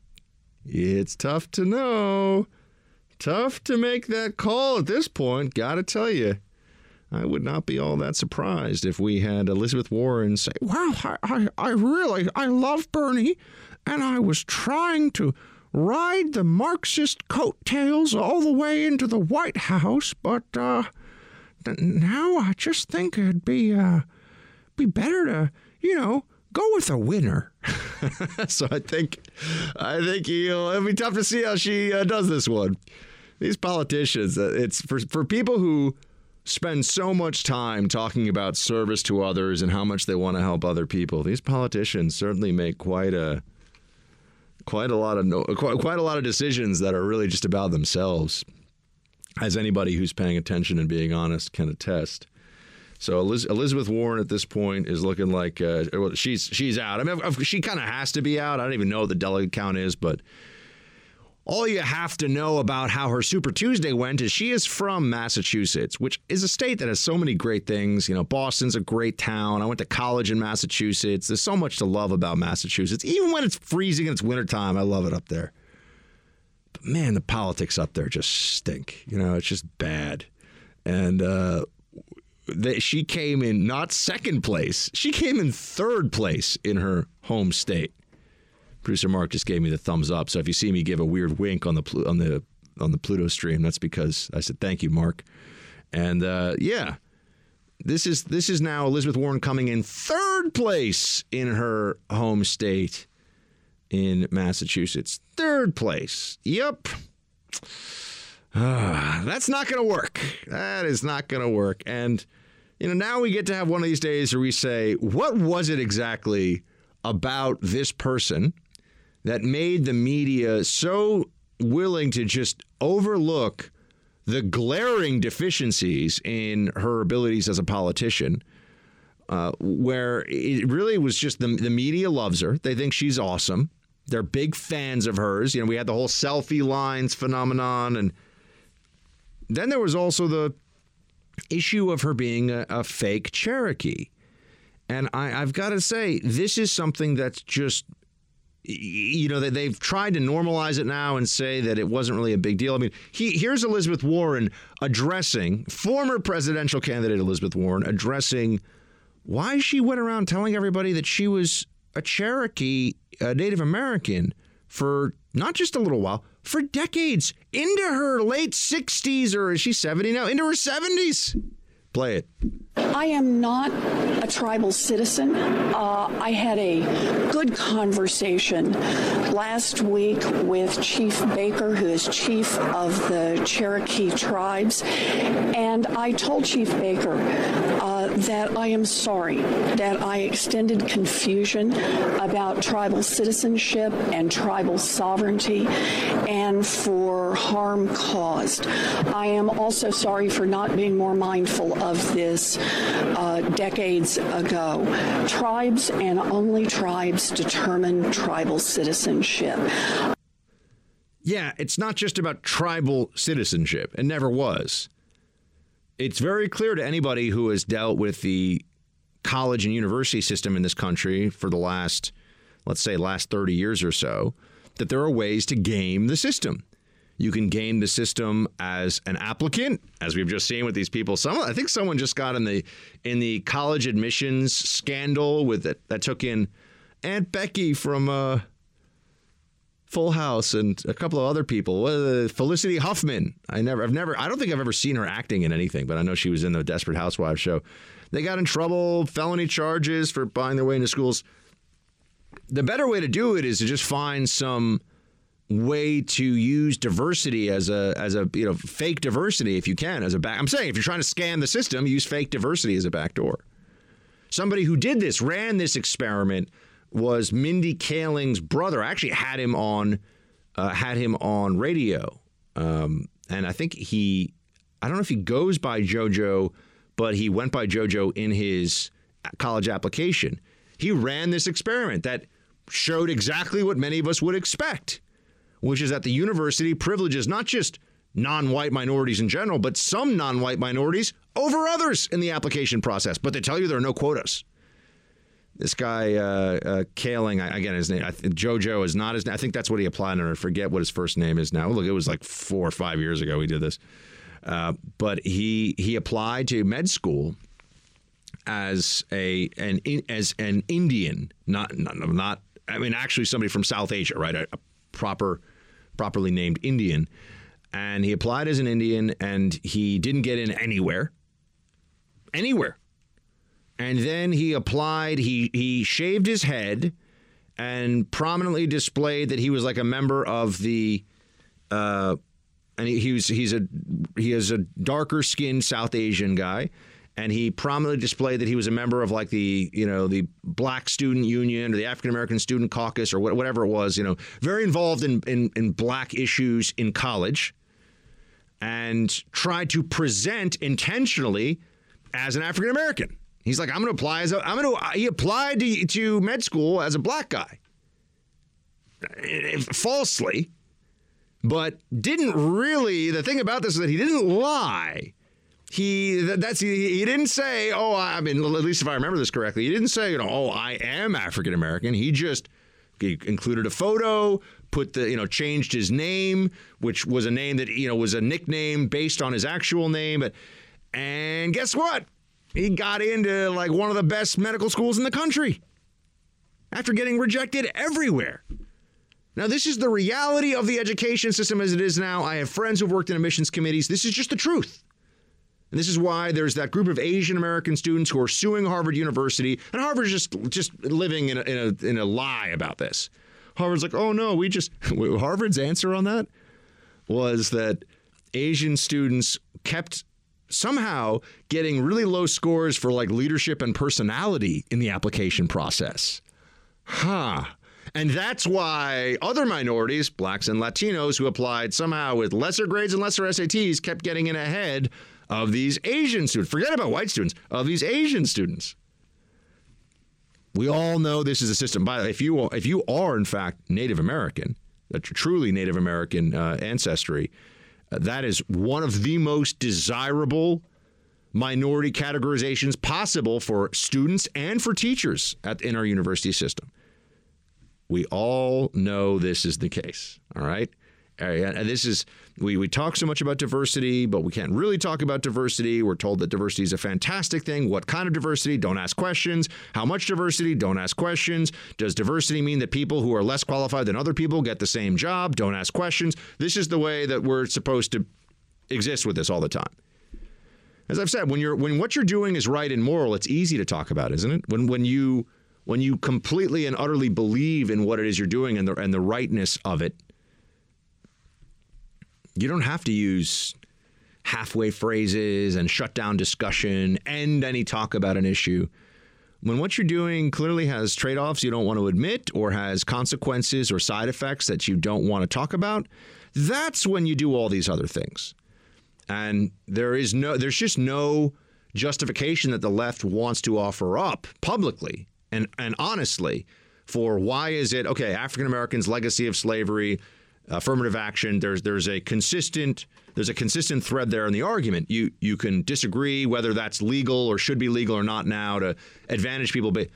It's tough to know. Tough to make that call at this point, gotta tell you. I would not be all that surprised if we had Elizabeth Warren say, Well, I, I, I really, I love Bernie, and I was trying to ride the Marxist coattails all the way into the White House, but uh, now I just think it'd be uh, be better to, you know, go with a winner. so I think, I think it'll be tough to see how she uh, does this one. These politicians, uh, it's for for people who spend so much time talking about service to others and how much they want to help other people. These politicians certainly make quite a quite a lot of no, quite, quite a lot of decisions that are really just about themselves, as anybody who's paying attention and being honest can attest. So Elizabeth Warren at this point is looking like uh, she's she's out. I mean, she kind of has to be out. I don't even know what the delegate count is, but all you have to know about how her Super Tuesday went is she is from Massachusetts, which is a state that has so many great things. You know, Boston's a great town. I went to college in Massachusetts. There's so much to love about Massachusetts. Even when it's freezing and it's wintertime, I love it up there. But man, the politics up there just stink. You know, it's just bad. And uh, they, she came in not second place, she came in third place in her home state. Producer Mark just gave me the thumbs up. So if you see me give a weird wink on the on the on the Pluto stream, that's because I said thank you, Mark. And uh, yeah, this is this is now Elizabeth Warren coming in third place in her home state in Massachusetts. Third place. Yep. Uh, that's not going to work. That is not going to work. And you know, now we get to have one of these days where we say, what was it exactly about this person that made the media so willing to just overlook the glaring deficiencies in her abilities as a politician, uh, where it really was just the, the media loves her. They think she's awesome. They're big fans of hers. You know, we had the whole selfie lines phenomenon. And then there was also the issue of her being a, a fake Cherokee. And I, I've got to say, this is something that's just you know, they've tried to normalize it now and say that it wasn't really a big deal. I mean, he, here's Elizabeth Warren addressing former presidential candidate Elizabeth Warren addressing why she went around telling everybody that she was a Cherokee, a Native American, for not just a little while, for decades, into her late 60s, or is she 70 now? Into her 70s. Play it. I am not a tribal citizen. Uh, I had a good conversation last week with Chief Baker, who is chief of the Cherokee tribes, and I told Chief Baker uh, that I am sorry that I extended confusion about tribal citizenship and tribal sovereignty and for harm caused. I am also sorry for not being more mindful of this uh, decades ago. Tribes and only tribes determine tribal citizenship. Yeah, it's not just about tribal citizenship. It never was. It's very clear to anybody who has dealt with the college and university system in this country for the last, let's say, last 30 years or so, that there are ways to game the system. You can game the system as an applicant, as we've just seen with these people. Some, I think, someone just got in the in the college admissions scandal with it that took in Aunt Becky from uh, Full House and a couple of other people. Uh, Felicity Huffman. I never, I've never, I don't think I've ever seen her acting in anything, but I know she was in the Desperate Housewives show. They got in trouble, felony charges for buying their way into schools. The better way to do it is to just find some way to use diversity as a as a you know fake diversity if you can as a back. I'm saying if you're trying to scan the system, use fake diversity as a backdoor. Somebody who did this ran this experiment was Mindy Kaling's brother. I actually had him on uh, had him on radio, um, and I think he I don't know if he goes by JoJo, but he went by JoJo in his college application. He ran this experiment that showed exactly what many of us would expect which is that the university privileges not just non white minorities in general, but some non white minorities over others in the application process. But they tell you there are no quotas. This guy, uh, uh, Kaling, again, his name, JoJo is not his name. I think that's what he applied under. I forget what his first name is now. Look, it was like four or five years ago we did this. Uh, but he he applied to med school as a an as an Indian, not not, not I mean actually somebody from South Asia, right? A, a proper properly named Indian. And he applied as an Indian and he didn't get in anywhere. Anywhere. And then he applied, he he shaved his head and prominently displayed that he was like a member of the uh and he, he was he's a he is a darker skinned South Asian guy and he prominently displayed that he was a member of like the you know the Black Student Union or the African American Student Caucus or whatever it was. You know, very involved in, in in black issues in college, and tried to present intentionally as an African American. He's like, I'm going to apply as a, I'm going to. He applied to, to med school as a black guy, eh, falsely, but didn't really. The thing about this is that he didn't lie he that's he, he didn't say oh I mean at least if I remember this correctly he didn't say you know oh I am African American he just he included a photo put the you know changed his name which was a name that you know was a nickname based on his actual name and guess what he got into like one of the best medical schools in the country after getting rejected everywhere now, this is the reality of the education system as it is now. I have friends who've worked in admissions committees. This is just the truth. And this is why there's that group of Asian American students who are suing Harvard University, and Harvard's just just living in a, in a, in a lie about this. Harvard's like, oh no, we just Harvard's answer on that was that Asian students kept somehow getting really low scores for like leadership and personality in the application process. Huh. And that's why other minorities, blacks and Latinos, who applied somehow with lesser grades and lesser SATs, kept getting in ahead of these Asian students. Forget about white students, of these Asian students. We all know this is a system. By the way, if you if you are in fact Native American, a truly Native American uh, ancestry, uh, that is one of the most desirable minority categorizations possible for students and for teachers at, in our university system. We all know this is the case. All right. And this is we we talk so much about diversity, but we can't really talk about diversity. We're told that diversity is a fantastic thing. What kind of diversity? Don't ask questions. How much diversity? Don't ask questions. Does diversity mean that people who are less qualified than other people get the same job? Don't ask questions. This is the way that we're supposed to exist with this all the time. As I've said, when you're when what you're doing is right and moral, it's easy to talk about, isn't it? When when you when you completely and utterly believe in what it is you're doing and the and the rightness of it, you don't have to use halfway phrases and shut down discussion, end any talk about an issue. When what you're doing clearly has trade offs you don't want to admit or has consequences or side effects that you don't want to talk about, that's when you do all these other things. And there is no, there's just no justification that the left wants to offer up publicly and, and honestly for why is it, okay, African Americans' legacy of slavery, affirmative action. There's there's a consistent there's a consistent thread there in the argument. You you can disagree whether that's legal or should be legal or not now to advantage people, but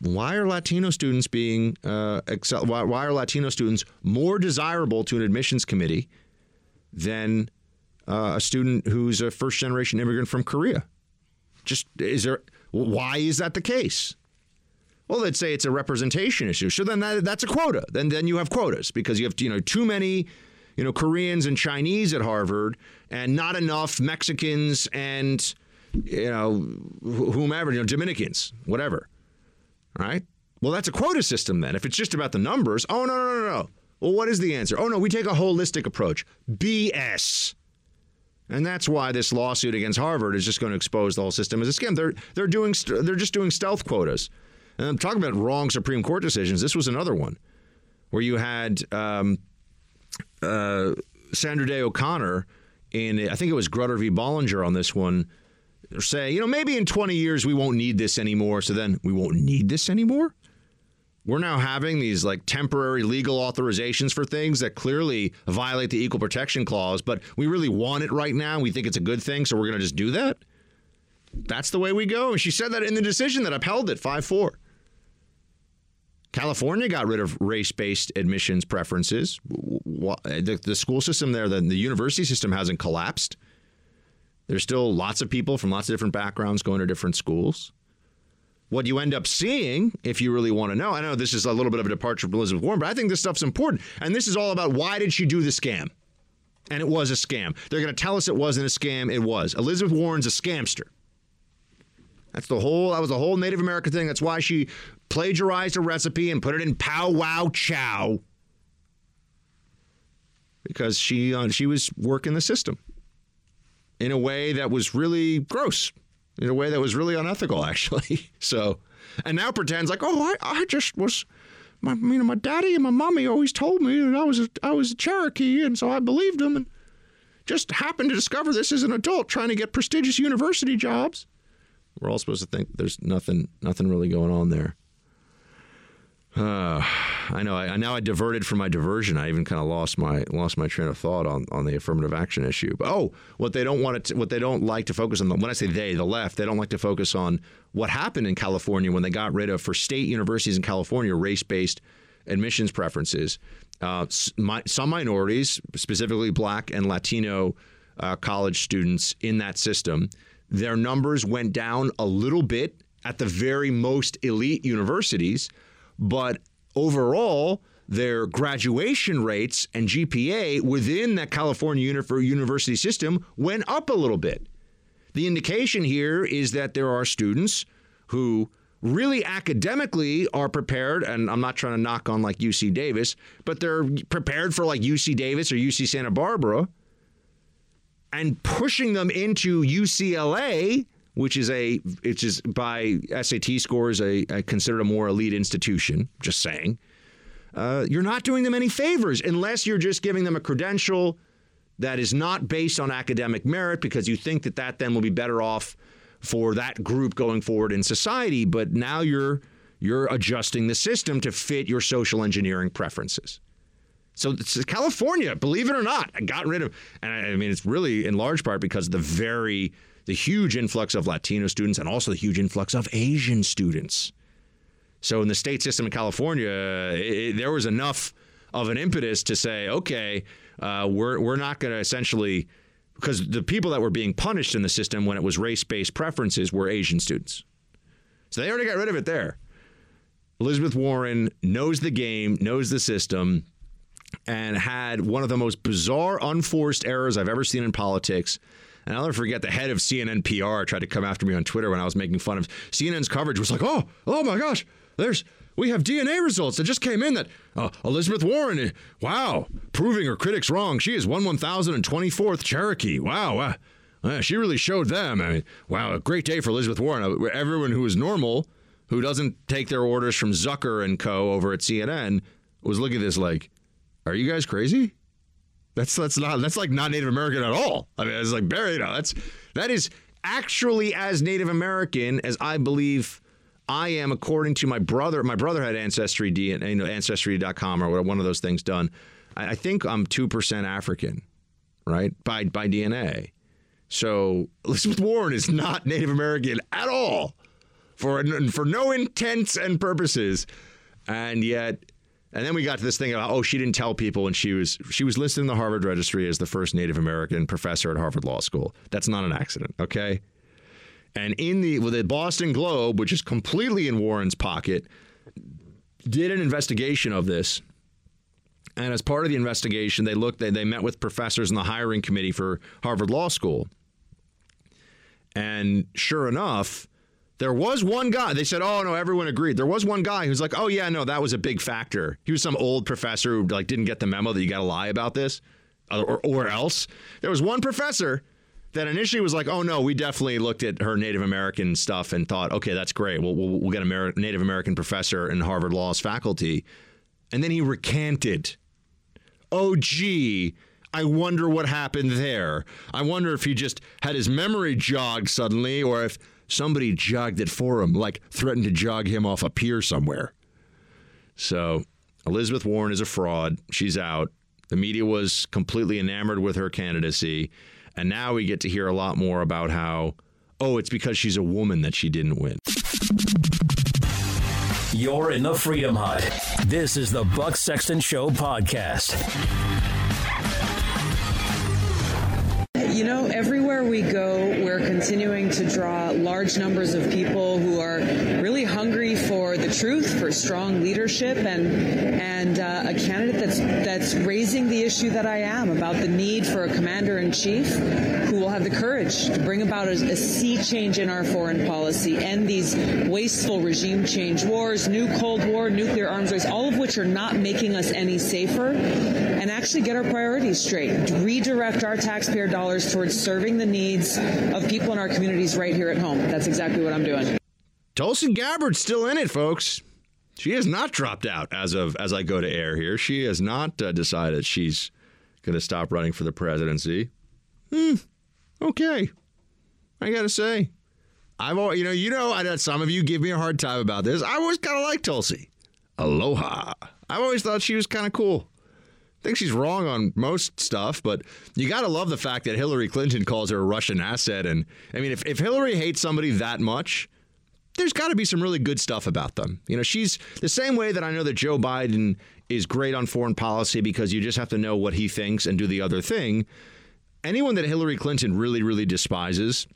why are Latino students being uh, excel, why, why are Latino students more desirable to an admissions committee than uh, a student who's a first generation immigrant from Korea. Just is there? Why is that the case? Well, let's say it's a representation issue. So then that, that's a quota. Then then you have quotas because you have you know too many you know Koreans and Chinese at Harvard and not enough Mexicans and you know whomever you know Dominicans, whatever. Right. Well, that's a quota system then. If it's just about the numbers, oh no no no no. Well, what is the answer? Oh no, we take a holistic approach. BS. And that's why this lawsuit against Harvard is just going to expose the whole system as a scam. They're they're doing they're just doing stealth quotas. I'm talking about wrong Supreme Court decisions. This was another one where you had um, uh, Sandra Day O'Connor in I think it was Grutter v. Bollinger on this one say, you know, maybe in 20 years we won't need this anymore. So then we won't need this anymore. We're now having these like temporary legal authorizations for things that clearly violate the Equal Protection Clause, but we really want it right now. We think it's a good thing, so we're going to just do that. That's the way we go. And she said that in the decision that upheld it 5 4. California got rid of race based admissions preferences. Uh, the, school system there, the, the university system hasn't collapsed. There's still lots of people from lots of different backgrounds going to different schools. What you end up seeing, if you really want to know, I know this is a little bit of a departure from Elizabeth Warren, but I think this stuff's important. And this is all about why did she do the scam? And it was a scam. They're going to tell us it wasn't a scam. It was. Elizabeth Warren's a scamster. That's the whole. That was the whole Native American thing. That's why she plagiarized a recipe and put it in Pow Wow Chow because she uh, she was working the system in a way that was really gross in a way that was really unethical, actually. So, and now pretends like, oh, I, I just was. My, you know, my daddy and my mommy always told me that I was a, I was a Cherokee, and so I believed them, and just happened to discover this as an adult trying to get prestigious university jobs. We're all supposed to think there's nothing, nothing really going on there. Uh, I know. I, now I diverted from my diversion. I even kind of lost my lost my train of thought on, on the affirmative action issue. But oh, what they don't want to, what they don't like to focus on. When I say they, the left, they don't like to focus on what happened in California when they got rid of for state universities in California race based admissions preferences. Uh, some minorities, specifically Black and Latino uh, college students in that system, their numbers went down a little bit at the very most elite universities but overall, their graduation rates and GPA within that California university system went up a little bit. The indication here is that there are students who really academically are prepared, and I'm not trying to knock on like UC Davis, but they're prepared for like UC Davis or UC Santa Barbara, and pushing them into UCLA which is a which is by SAT scores a, a considered a more elite institution. Just saying, uh, you're not doing them any favors unless you're just giving them a credential that is not based on academic merit because you think that that then will be better off for that group going forward in society. But now you're you're adjusting the system to fit your social engineering preferences. So California, believe it or not, got rid of, and I mean it's really in large part because of the very the huge influx of Latino students and also the huge influx of Asian students. So in the state system in California, it, there was enough of an impetus to say, okay, uh, we're we're not going to essentially because the people that were being punished in the system when it was race-based preferences were Asian students. So they already got rid of it there. Elizabeth Warren knows the game, knows the system, and had one of the most bizarre, unforced errors I've ever seen in politics and I'll never forget the head of CNN PR tried to come after me on Twitter when I was making fun of CNN's coverage. Was like, oh, oh my gosh, there's we have DNA results that just came in that uh, Elizabeth Warren, eh, wow, proving her critics wrong. She is one one thousand and twenty fourth Cherokee. Wow, uh, uh, she really showed them. I mean, wow, a great day for Elizabeth Warren. Uh, everyone who is normal, who doesn't take their orders from Zucker and Co. over at CNN, was looking at this like, are you guys crazy? That's that's not that's like not Native American at all. I mean, it's like very, you know, that's that is actually as Native American as I believe I am, according to my brother. My brother had ancestry DNA, you know, ancestry.com or one of those things done. I, I think I'm two percent African, right? By by DNA. So Elizabeth Warren is not Native American at all, for for no intents and purposes, and yet And then we got to this thing about oh she didn't tell people and she was she was listed in the Harvard registry as the first Native American professor at Harvard Law School. That's not an accident, okay? And in the well, the Boston Globe, which is completely in Warren's pocket, did an investigation of this. And as part of the investigation, they looked they, they met with professors in the hiring committee for Harvard Law School. And sure enough, there was one guy. They said, "Oh no, everyone agreed." There was one guy who's like, "Oh yeah, no, that was a big factor." He was some old professor who like didn't get the memo that you got to lie about this, or, or else. There was one professor that initially was like, "Oh no, we definitely looked at her Native American stuff and thought, okay, that's great. We'll we'll, we'll get a Native American professor in Harvard Law's faculty," and then he recanted. Oh gee. I wonder what happened there. I wonder if he just had his memory jogged suddenly, or if somebody jogged it for him, like threatened to jog him off a pier somewhere. So Elizabeth Warren is a fraud. She's out. The media was completely enamored with her candidacy. And now we get to hear a lot more about how, oh, it's because she's a woman that she didn't win. You're in the Freedom Hut. This is the Buck Sexton Show podcast. You know, everywhere we go, we're continuing to draw large numbers of people who are really hungry for the truth, for strong leadership, and and uh, a candidate that's that's raising the issue that I am about the need for a commander in chief who will have the courage to bring about a, a sea change in our foreign policy, end these wasteful regime change wars, new Cold War, nuclear arms race, all of which are not making us any safer, and actually get our priorities straight, redirect our taxpayer dollars towards serving the needs of people in our communities right here at home. That's exactly what I'm doing. Tulsi Gabbard's still in it, folks. She has not dropped out as of as I go to air here. She has not uh, decided she's going to stop running for the presidency. Hmm. Okay. I got to say, I've always, you know, you know, I know some of you give me a hard time about this. I always kind of like Tulsi. Aloha. I've always thought she was kind of cool. I think she's wrong on most stuff, but you got to love the fact that Hillary Clinton calls her a Russian asset. And I mean, if, if Hillary hates somebody that much, there's got to be some really good stuff about them. You know, she's the same way that I know that Joe Biden is great on foreign policy because you just have to know what he thinks and do the other thing. Anyone that Hillary Clinton really, really despises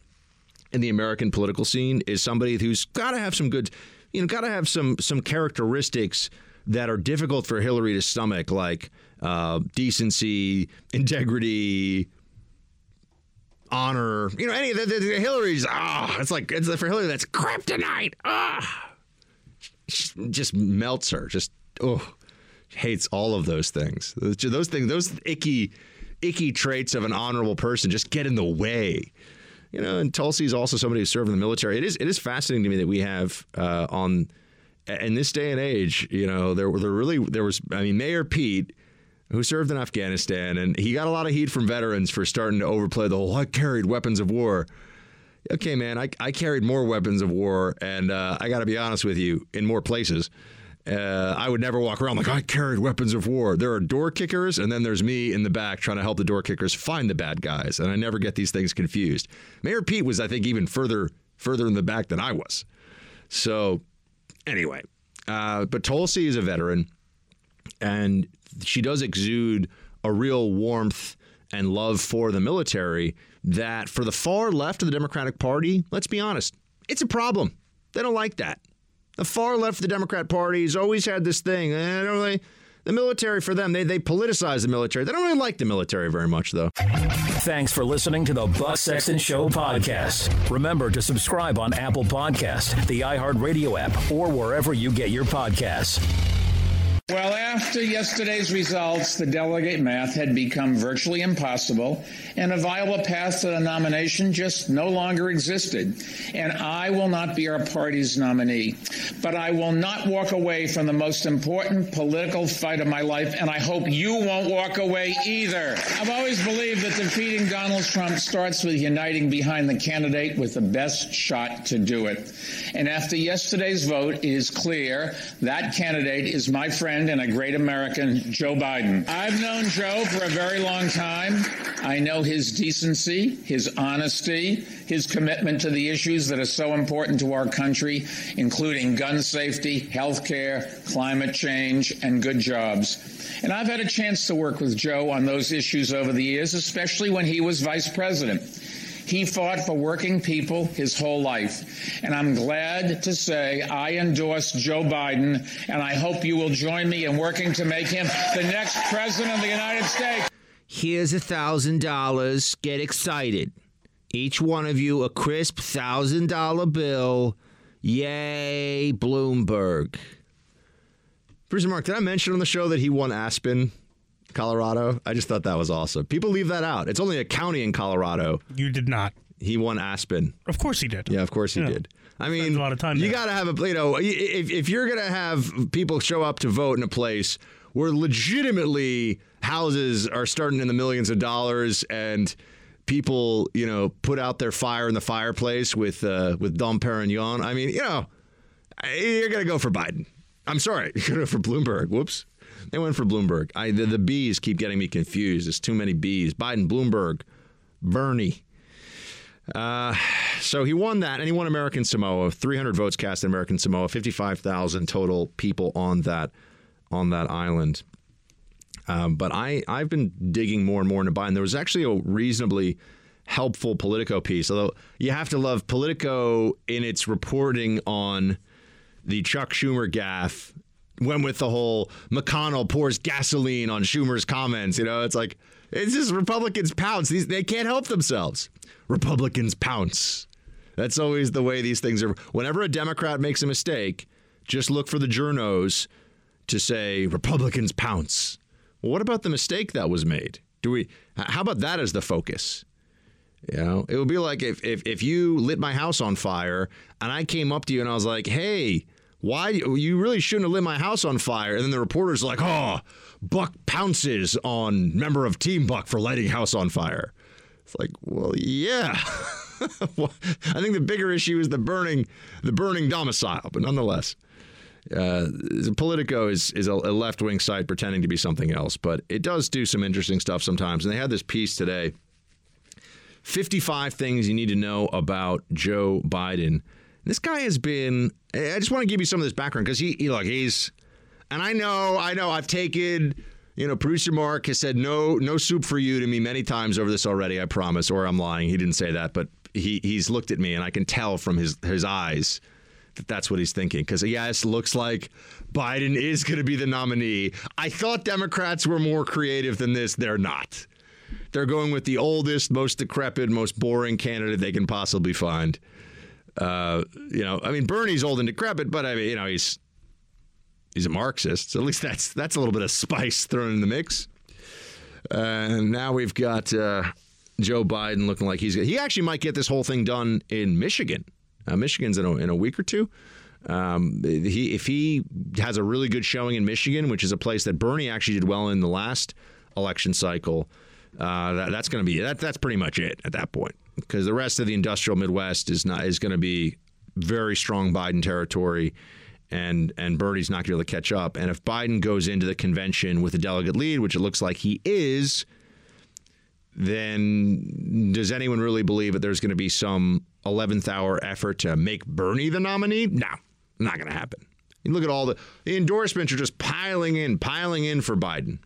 in the American political scene is somebody who's got to have some good, you know, got to have some some characteristics that are difficult for Hillary to stomach, like uh, decency, integrity, honor. You know, any of the, the, the Hillary's. Ah, oh, it's like it's for Hillary. That's kryptonite. Ah, just melts her. Just oh, hates all of those things. Those things. Those icky, icky traits of an honorable person just get in the way. You know, and Tulsi is also somebody who served in the military. It is it is fascinating to me that we have uh, on in this day and age. You know, there were there really there was. I mean, Mayor Pete who served in Afghanistan, and he got a lot of heat from veterans for starting to overplay the whole "I carried weapons of war." Okay, man, I, I carried more weapons of war, and uh, I got to be honest with you, in more places. Uh, I would never walk around like I carried weapons of war. There are door kickers, and then there's me in the back trying to help the door kickers find the bad guys, and I never get these things confused. Mayor Pete was, I think, even further further in the back than I was. So, anyway, uh, but Tulsi is a veteran, and she does exude a real warmth and love for the military that for the far left of the Democratic Party, let's be honest, it's a problem. They don't like that. The far left of the Democrat Party has always had this thing. They eh, don't really, the military for them, they, they politicize the military. They don't really like the military very much, though. Thanks for listening to the Buck Sexton Show podcast. Remember to subscribe on Apple Podcast, the iHeartRadio app, or wherever you get your podcasts. Well, after yesterday's results, the delegate math had become virtually impossible, and a viable path to the nomination just no longer existed. And I will not be our party's nominee. But I will not walk away from the most important political fight of my life, and I hope you won't walk away either. I've always believed that defeating Donald Trump starts with uniting behind the candidate with the best shot to do it. And after yesterday's vote, it is clear that candidate is my friend friend and a great American, Joe Biden. I've known Joe for a very long time. I know his decency, his honesty, his commitment to the issues that are so important to our country, including gun safety, health care, climate change, and good jobs. And I've had a chance to work with Joe on those issues over the years, especially when he was vice president. He fought for working people his whole life. And I'm glad to say I endorse Joe Biden, and I hope you will join me in working to make him the next president of the United States. Here's a thousand dollars. Get excited. Each one of you a crisp thousand dollar bill. Yay, Bloomberg. Bruce Mark, did I mention on the show that he won Aspen, Colorado? I just thought that was awesome. People leave that out. It's only a county in Colorado. You did not. He won Aspen. Of course he did. Yeah, of course he Yeah. did. I mean, a lot of time you got to have a, you know, if, if you're going to have people show up to vote in a place where legitimately houses are starting in the millions of dollars and people, you know, put out their fire in the fireplace with uh, with Dom Perignon, I mean, you know, you're going to go for Biden. I'm sorry, you're going to go for Bloomberg. Whoops. They went for Bloomberg. I, the, the bees keep getting me confused. There's too many bees. Biden, Bloomberg, Bernie. Uh, so he won that, and he won American Samoa. 300 votes cast in American Samoa. 55,000 total people on that on that island. Um, but I I've been digging more and more into Biden. There was actually a reasonably helpful Politico piece, although you have to love Politico in its reporting on the Chuck Schumer gaffe. Went with the whole McConnell pours gasoline on Schumer's comments. You know, it's like it's just Republicans pounce. These they can't help themselves. Republicans pounce. That's always the way these things are. Whenever a Democrat makes a mistake, just look for the journos to say Republicans pounce. Well, what about the mistake that was made? Do we? How about that as the focus? You know, it would be like if, if if you lit my house on fire and I came up to you and I was like, "Hey, why you really shouldn't have lit my house on fire?" And then the reporter's like, "Oh, Buck pounces on member of Team Buck for lighting house on fire." It's like, well, yeah. I think the bigger issue is the burning, the burning domicile, but nonetheless, uh, Politico is is a, left wing site pretending to be something else, but it does do some interesting stuff sometimes. And they had this piece today. 55 things you need to know about Joe Biden. This guy has been. I just want to give you some of this background because he, he, look, he's, and I know, I know, I've taken, you know, producer Mark has said no, no soup for you to me many times over this already. I promise, or I'm lying. He didn't say that, but he he's looked at me and I can tell from his his eyes that that's what he's thinking. Because yes, looks like Biden is going to be the nominee. I thought Democrats were more creative than this. They're not. They're going with the oldest, most decrepit, most boring candidate they can possibly find. Uh, you know, I mean, Bernie's old and decrepit, but I mean, you know, he's he's a Marxist. So at least that's that's a little bit of spice thrown in the mix. Uh, and now we've got uh, Joe Biden looking like he's he actually might get this whole thing done in Michigan. Uh, Michigan's in a, in a week or two. Um, he if he has a really good showing in Michigan, which is a place that Bernie actually did well in the last election cycle, uh, that, that's going to be that. That's pretty much it at that point because the rest of the industrial Midwest is not is going to be very strong Biden territory, and and Bernie's not going to be able to catch up. And if Biden goes into the convention with a delegate lead, which it looks like he is, then does anyone really believe that there's going to be some 11th hour effort to make Bernie the nominee? No, not going to happen. You look at all the, the endorsements are just piling in, piling in for Biden.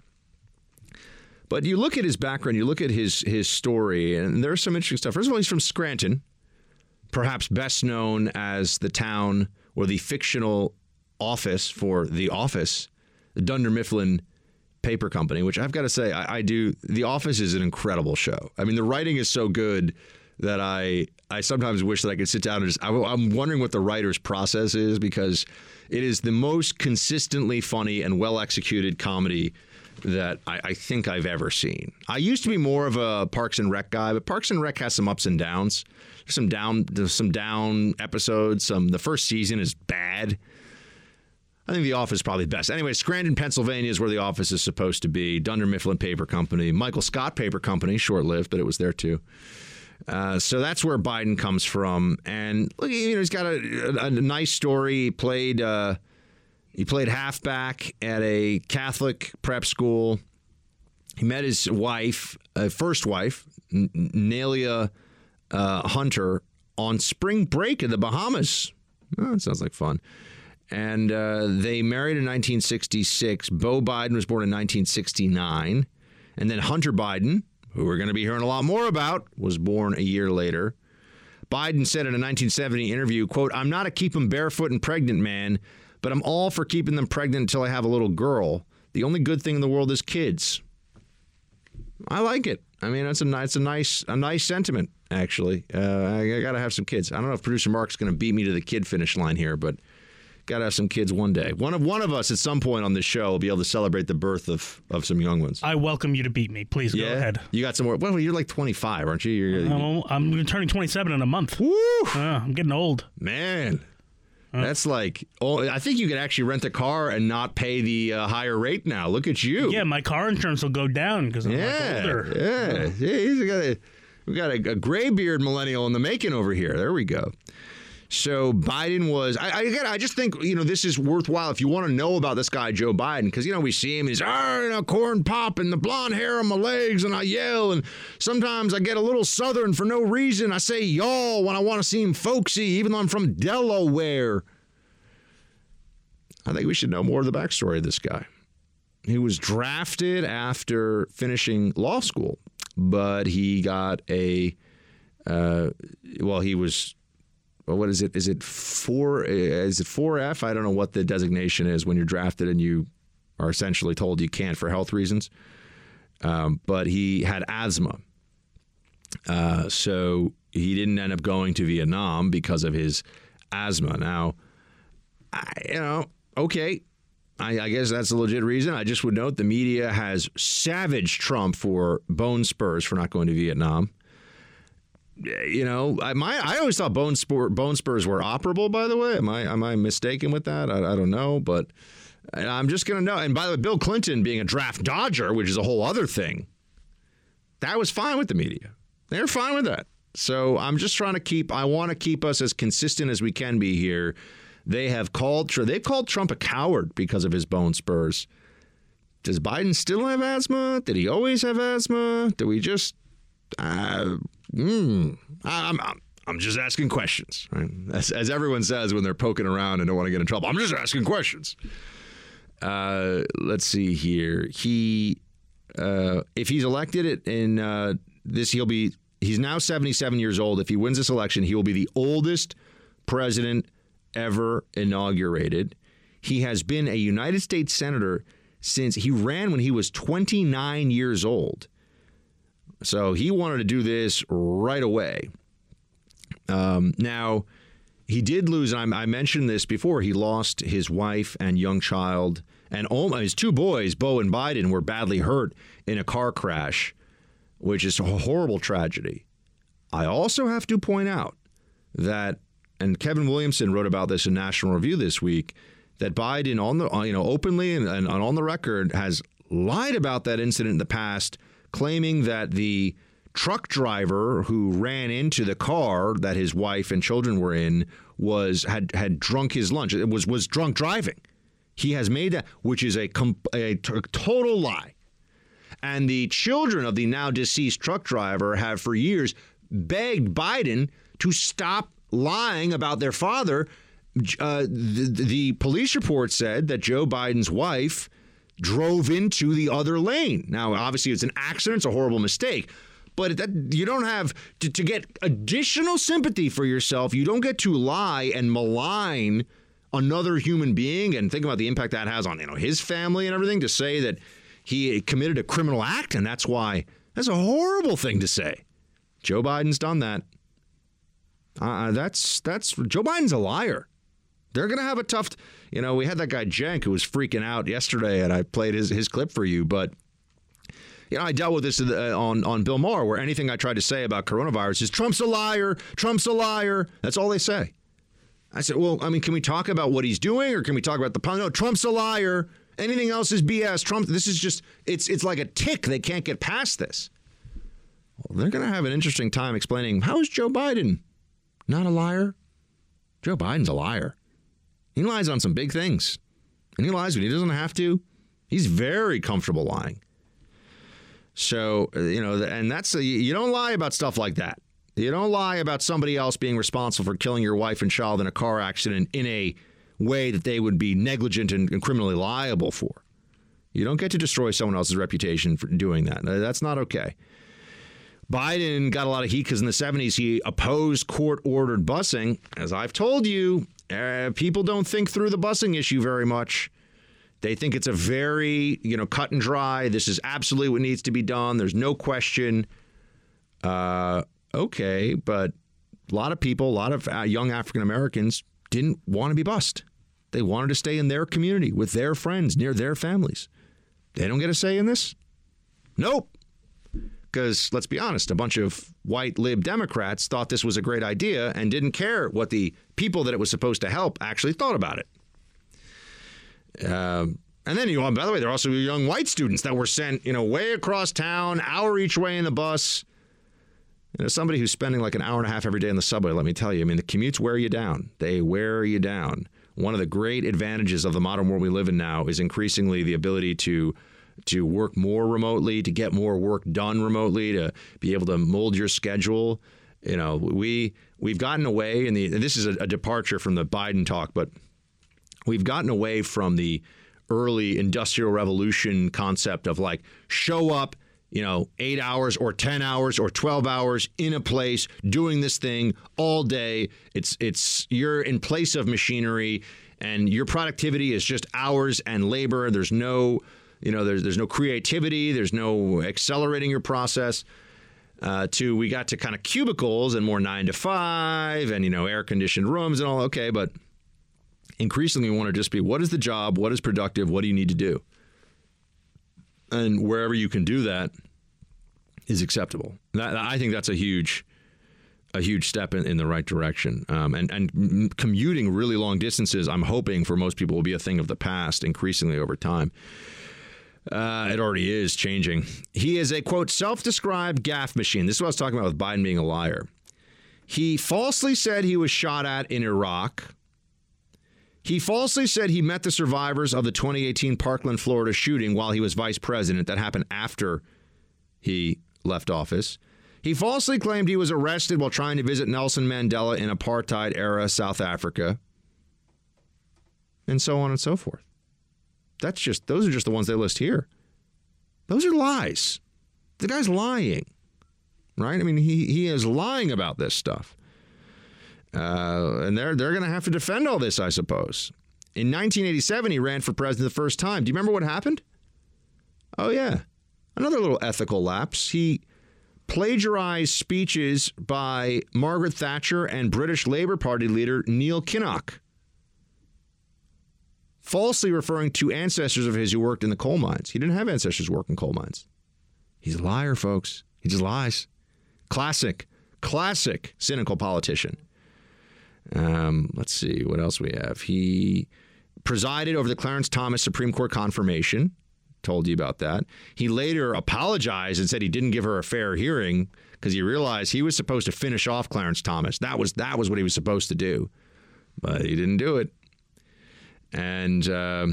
But you look at his background, you look at his his story, and there's some interesting stuff. First of all, he's from Scranton, perhaps best known as the town or the fictional office for The Office, the Dunder Mifflin paper company, which I've got to say, I, I do. The Office is an incredible show. I mean, the writing is so good that I I sometimes wish that I could sit down and just. I, I'm wondering what the writer's process is because it is the most consistently funny and well executed comedy that I, I think I've ever seen. I used to be more of a Parks and Rec guy, but Parks and Rec has some ups and downs. There's some down, there's some down episodes. Some the first season is bad. I think The Office is probably the best. Anyway, Scranton, Pennsylvania is where The Office is supposed to be. Dunder Mifflin Paper Company, Michael Scott Paper Company, short lived, but it was there too. Uh, so that's where Biden comes from, and look, you know, he's got a, a, a nice story. He played. Uh, He played halfback at a Catholic prep school. He met his wife, uh, first wife, N- Neilia uh, Hunter, on spring break in the Bahamas. Oh, that sounds like fun. And uh, they married in 1966. Beau Biden was born in 1969. And then Hunter Biden, who we're going to be hearing a lot more about, was born a year later. Biden said in a 1970 interview, quote, I'm not a keep them barefoot and pregnant man, but I'm all for keeping them pregnant until I have a little girl. The only good thing in the world is kids. I like it. I mean, it's a it's a nice a nice sentiment actually. Uh, I, I got to have some kids. I don't know if producer Mark's going to beat me to the kid finish line here, but got to have some kids one day. One of one of us at some point on this show will be able to celebrate the birth of of some young ones. I welcome you to beat me. Please go ahead. You got some more. Well, you're like 25, aren't you? You're, I'm, I'm turning 27 in a month. Woo! Uh, I'm getting old. Man. That's like, oh, I think you could actually rent a car and not pay the uh, higher rate now. Look at you. Yeah, my car insurance will go down because I'm yeah, like older. yeah. yeah he's got a, we got a, a gray beard millennial in the making over here. There we go. So Biden was. I, I again, I just think you know this is worthwhile if you want to know about this guy Joe Biden because you know we see him. He's ah, you know, corn pop and the blonde hair on my legs, and I yell, and sometimes I get a little southern for no reason. I say y'all when I want to seem folksy, even though I'm from Delaware. I think we should know more of the backstory of this guy. He was drafted after finishing law school, but he got a. Uh, well, he was well, what is it? Is it four? Is it four F? I don't know what the designation is when you're drafted and you are essentially told you can't for health reasons. Um, but he had asthma, uh, so he didn't end up going to Vietnam because of his asthma. Now, I, you know, okay. I, I guess that's a legit reason. I just would note the media has savaged Trump for bone spurs for not going to Vietnam you know, I, my I always thought bone spur bone spurs were operable. By the way, am I am I mistaken with that? I, I don't know, but I'm just gonna know. And by the way, Bill Clinton being a draft dodger, which is a whole other thing, that was fine with the media. They're fine with that. So I'm just trying to keep. I want to keep us as consistent as we can be here. They have called. They've called Trump a coward because of his bone spurs. Does Biden still have asthma? Did he always have asthma? Do we just? Uh. I'm, I'm, I'm just asking questions, right? As, as, everyone says when they're poking around and don't want to get in trouble. I'm just asking questions. Uh, let's see here. He, uh, if he's elected in uh, this, he'll be. He's now 77 years old. If he wins this election, he will be the oldest president ever inaugurated. He has been a United States senator since he ran when he was 29 years old. So he wanted to do this right away. Um, now, he did lose, and I, I, mentioned this before, he lost his wife and young child, and his two boys, Beau and Biden, were badly hurt in a car crash, which is a horrible tragedy. I also have to point out that, and Kevin Williamson wrote about this in National Review this week, that Biden on the you know openly and, and on the record has lied about that incident in the past claiming that the truck driver who ran into the car that his wife and children were in was had had drunk his lunch. It was was drunk driving. He has made that, which is a, a, a total lie. And the children of the now deceased truck driver have for years begged Biden to stop lying about their father. Uh, the, the police report said that Joe Biden's wife drove into the other lane. Now, obviously, it's an accident, it's a horrible mistake. But that, you don't have to, to get additional sympathy for yourself. You don't get to lie and malign another human being and think about the impact that has on you know his family and everything. To say that he committed a criminal act and that's why that's a horrible thing to say. Joe Biden's done that. Uh, that's that's Joe Biden's a liar. They're going to have a tough. You know, we had that guy Cenk who was freaking out yesterday, and I played his his clip for you, but. You know, I dealt with this uh, on on Bill Maher, where anything I tried to say about coronavirus is Trump's a liar, Trump's a liar. That's all they say. I said, well, I mean, can we talk about what he's doing, or can we talk about the no? Trump's a liar. Anything else is BS. Trump. This is just it's it's like a tick. They can't get past this. Well, they're going to have an interesting time explaining how is Joe Biden not a liar. Joe Biden's a liar. He lies on some big things. And he lies when he doesn't have to. He's very comfortable lying. So, uh, you know, and that's, a, you don't lie about stuff like that. You don't lie about somebody else being responsible for killing your wife and child in a car accident in a way that they would be negligent and, and criminally liable for. You don't get to destroy someone else's reputation for doing that. That's not okay. Biden got a lot of heat because in the 70s he opposed court ordered busing. As I've told you, uh, people don't think through the busing issue very much. They think it's a very, you know, cut and dry. This is absolutely what needs to be done. There's no question. Uh, okay, but a lot of people, a lot of uh, young African Americans didn't want to be bused. They wanted to stay in their community with their friends, near their families. They don't get a say in this? Nope. Because let's be honest, a bunch of white lib Democrats thought this was a great idea and didn't care what the people that it was supposed to help actually thought about it. Um, and then you, by the way, there are also young white students that were sent, you know, way across town, hour each way in the bus. You know, somebody who's spending like an hour and a half every day in the subway, let me tell you, I mean, the commutes wear you down. They wear you down. One of the great advantages of the modern world we live in now is increasingly the ability to to work more remotely, to get more work done remotely, to be able to mold your schedule. You know, we we've gotten away, and, this is a, a departure from the Biden talk, but we've gotten away from the early industrial revolution concept of like show up you know, eight hours or 10 hours or 12 hours in a place doing this thing all day. It's, it's, you're in place of machinery and your productivity is just hours and labor. There's no, you know, there's, there's no creativity, there's no accelerating your process. Uh, to we got to kind of cubicles and more nine to five and, you know, air conditioned rooms and all. Okay. But increasingly, we want to just be what is the job? What is productive? What do you need to do? And wherever you can do that is acceptable. That, I think that's a huge, a huge step in, in the right direction. Um, and and commuting really long distances, I'm hoping for most people will be a thing of the past increasingly over time. Uh, it already is changing. He is a quote self-described gaffe machine. This is what I was talking about with Biden being a liar. He falsely said he was shot at in Iraq he falsely said he met the survivors of the 2018 Parkland, Florida shooting while he was vice president. That happened after he left office. He falsely claimed he was arrested while trying to visit Nelson Mandela in apartheid era South Africa. And so on and so forth. That's just those are just the ones they list here. Those are lies. The guy's lying. Right? I mean, he he is lying about this stuff. Uh, and they're they're going to have to defend all this, I suppose. In 1987, he ran for president the first time. Do you remember what happened? Oh yeah, another little ethical lapse. He plagiarized speeches by Margaret Thatcher and British Labour Party leader Neil Kinnock, falsely referring to ancestors of his who worked in the coal mines. He didn't have ancestors in coal mines. He's a liar, folks. He just lies. Classic, classic cynical politician. Um, let's see what else we have. He presided over the Clarence Thomas Supreme Court confirmation. Told you about that. He later apologized and said he didn't give her a fair hearing because he realized he was supposed to finish off Clarence Thomas. That was that was what he was supposed to do, but he didn't do it. And uh,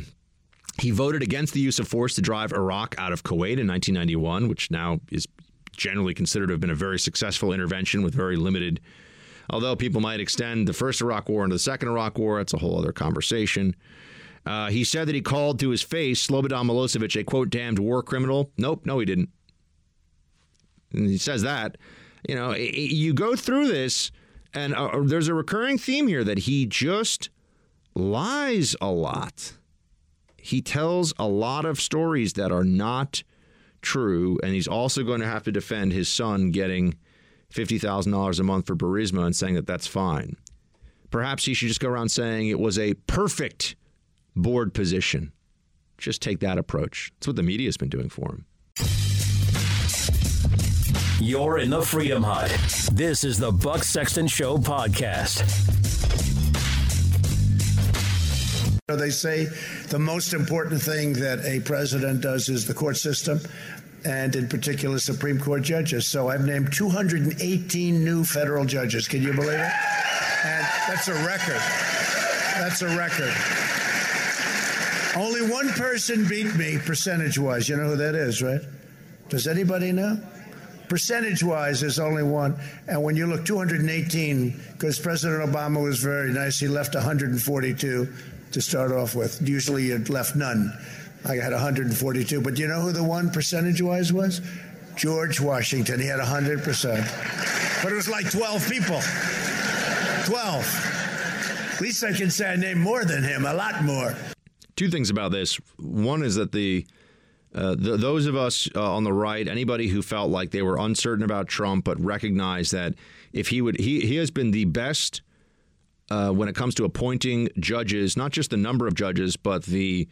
he voted against the use of force to drive Iraq out of Kuwait in 1991, which now is generally considered to have been a very successful intervention with very limited Although people might extend the first Iraq War into the second Iraq War, that's a whole other conversation. Uh, he said that he called to his face Slobodan Milosevic a quote damned war criminal. Nope, no, he didn't. And he says that. You know, you go through this, and uh, there's a recurring theme here that he just lies a lot. He tells a lot of stories that are not true, and he's also going to have to defend his son getting $50,000 a month for Burisma and saying that that's fine. Perhaps he should just go around saying it was a perfect board position. Just take that approach. That's what the media's been doing for him. You're in the Freedom Hut. This is the Buck Sexton Show podcast. So they say the most important thing that a president does is the court system and in particular Supreme Court judges. So I've named 218 new federal judges. Can you believe it? And that's a record. That's a record. Only one person beat me percentage wise. You know who that is, right? Does anybody know? Percentage wise, there's only one. And when you look 218, because President Obama was very nice, he left 142 to start off with. Usually you'd left none. I had 142. But you know who the one percentage wise was? George Washington. He had 100%. But it was like 12 people. 12. At least I can say I named more than him, a lot more. Two things about this. One is that the uh, those of us uh, on the right, anybody who felt like they were uncertain about Trump, but recognized that if he would, he, he has been the best uh, when it comes to appointing judges, not just the number of judges, but the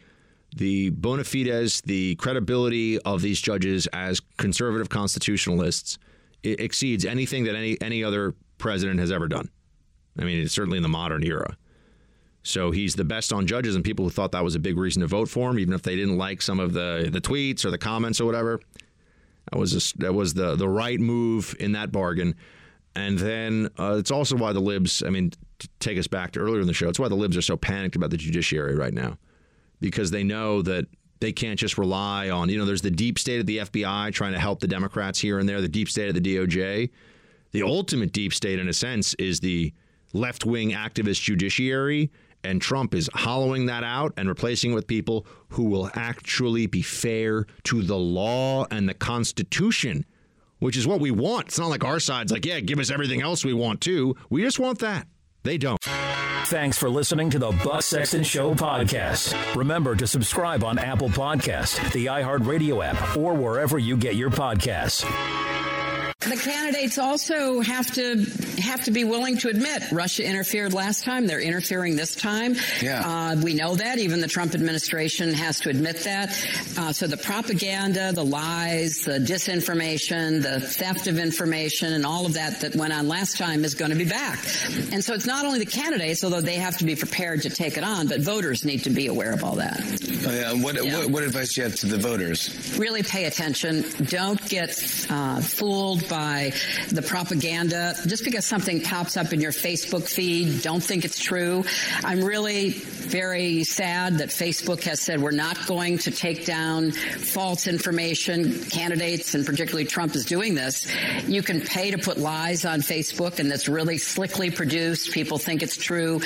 the bona fides, the credibility of these judges as conservative constitutionalists it exceeds anything that any any other president has ever done. I mean, it's certainly in the modern era. So he's the best on judges, and people who thought that was a big reason to vote for him, even if they didn't like some of the the tweets or the comments or whatever. That was that was the the right move in that bargain. And then uh, it's also why the libs. I mean, to take us back to earlier in the show, it's why the libs are so panicked about the judiciary right now, because they know that they can't just rely on. You know, there's the deep state of the FBI trying to help the Democrats here and there. The deep state of the DOJ. The ultimate deep state, in a sense, is the left wing activist judiciary and Trump is hollowing that out and replacing it with people who will actually be fair to the law and the Constitution, which is what we want. It's not like our side's like, yeah, give us everything else we want too. We just want that. They don't. Thanks for listening to the Buck Sexton Show podcast. Remember to subscribe on Apple Podcast, the iHeartRadio app, or wherever you get your podcasts. The candidates also have to have to be willing to admit Russia interfered last time. They're interfering this time. Yeah. Uh, we know that. Even the Trump administration has to admit that. Uh, so the propaganda, the lies, the disinformation, the theft of information, and all of that that went on last time is going to be back. And so it's not only the candidates, although they have to be prepared to take it on, but voters need to be aware of all that. Oh, yeah. What, Yeah. what, what advice do you have to the voters? really pay attention. Don't get uh, fooled by the propaganda. Just because something pops up in your Facebook feed, don't think it's true. I'm really very sad that Facebook has said we're not going to take down false information. Candidates, and particularly Trump, is doing this. You can pay to put lies on Facebook, and that's really slickly produced. People think it's true.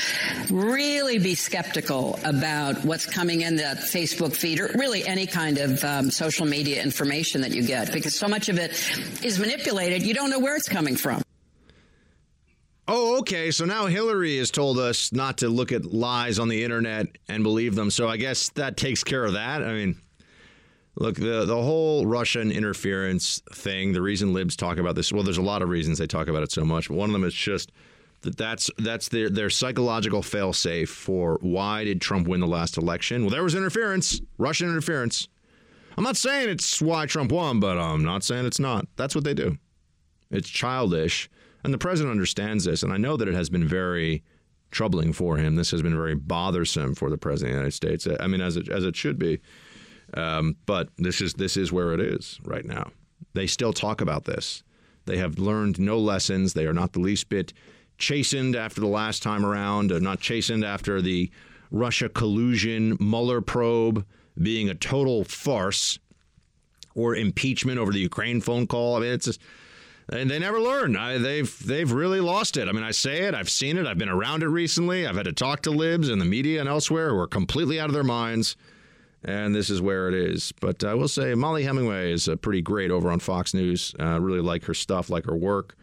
Really be skeptical about what's coming in that Facebook feed, or really any kind of um, social media information that you get, because so much of it is manipulated. You don't know where it's coming from. Oh, okay. So now Hillary has told us not to look at lies on the internet and believe them. So I guess that takes care of that. I mean, look, the the whole Russian interference thing. The reason libs talk about this, well, there's a lot of reasons they talk about it so much. But one of them is just that that's that's their their psychological failsafe for why did Trump win the last election? Well, there was interference, Russian interference. I'm not saying it's why Trump won, but I'm not saying it's not. That's what they do. It's childish. And the president understands this. And I know that it has been very troubling for him. This has been very bothersome for the president of the United States. I mean, as it, as it should be. Um, but this is this is where it is right now. They still talk about this. They have learned no lessons. They are not the least bit chastened after the last time around. They're not chastened after the Russia collusion Mueller probe being a total farce or impeachment over the Ukraine phone call. I mean, it's just, and they never learn. I, they've they've really lost it. I mean, I say it. I've seen it. I've been around it recently. I've had to talk to libs in the media and elsewhere who are completely out of their minds. And this is where it is. But I will say Mollie Hemingway is uh, pretty great over on Fox News. I uh, really like her stuff, like her work.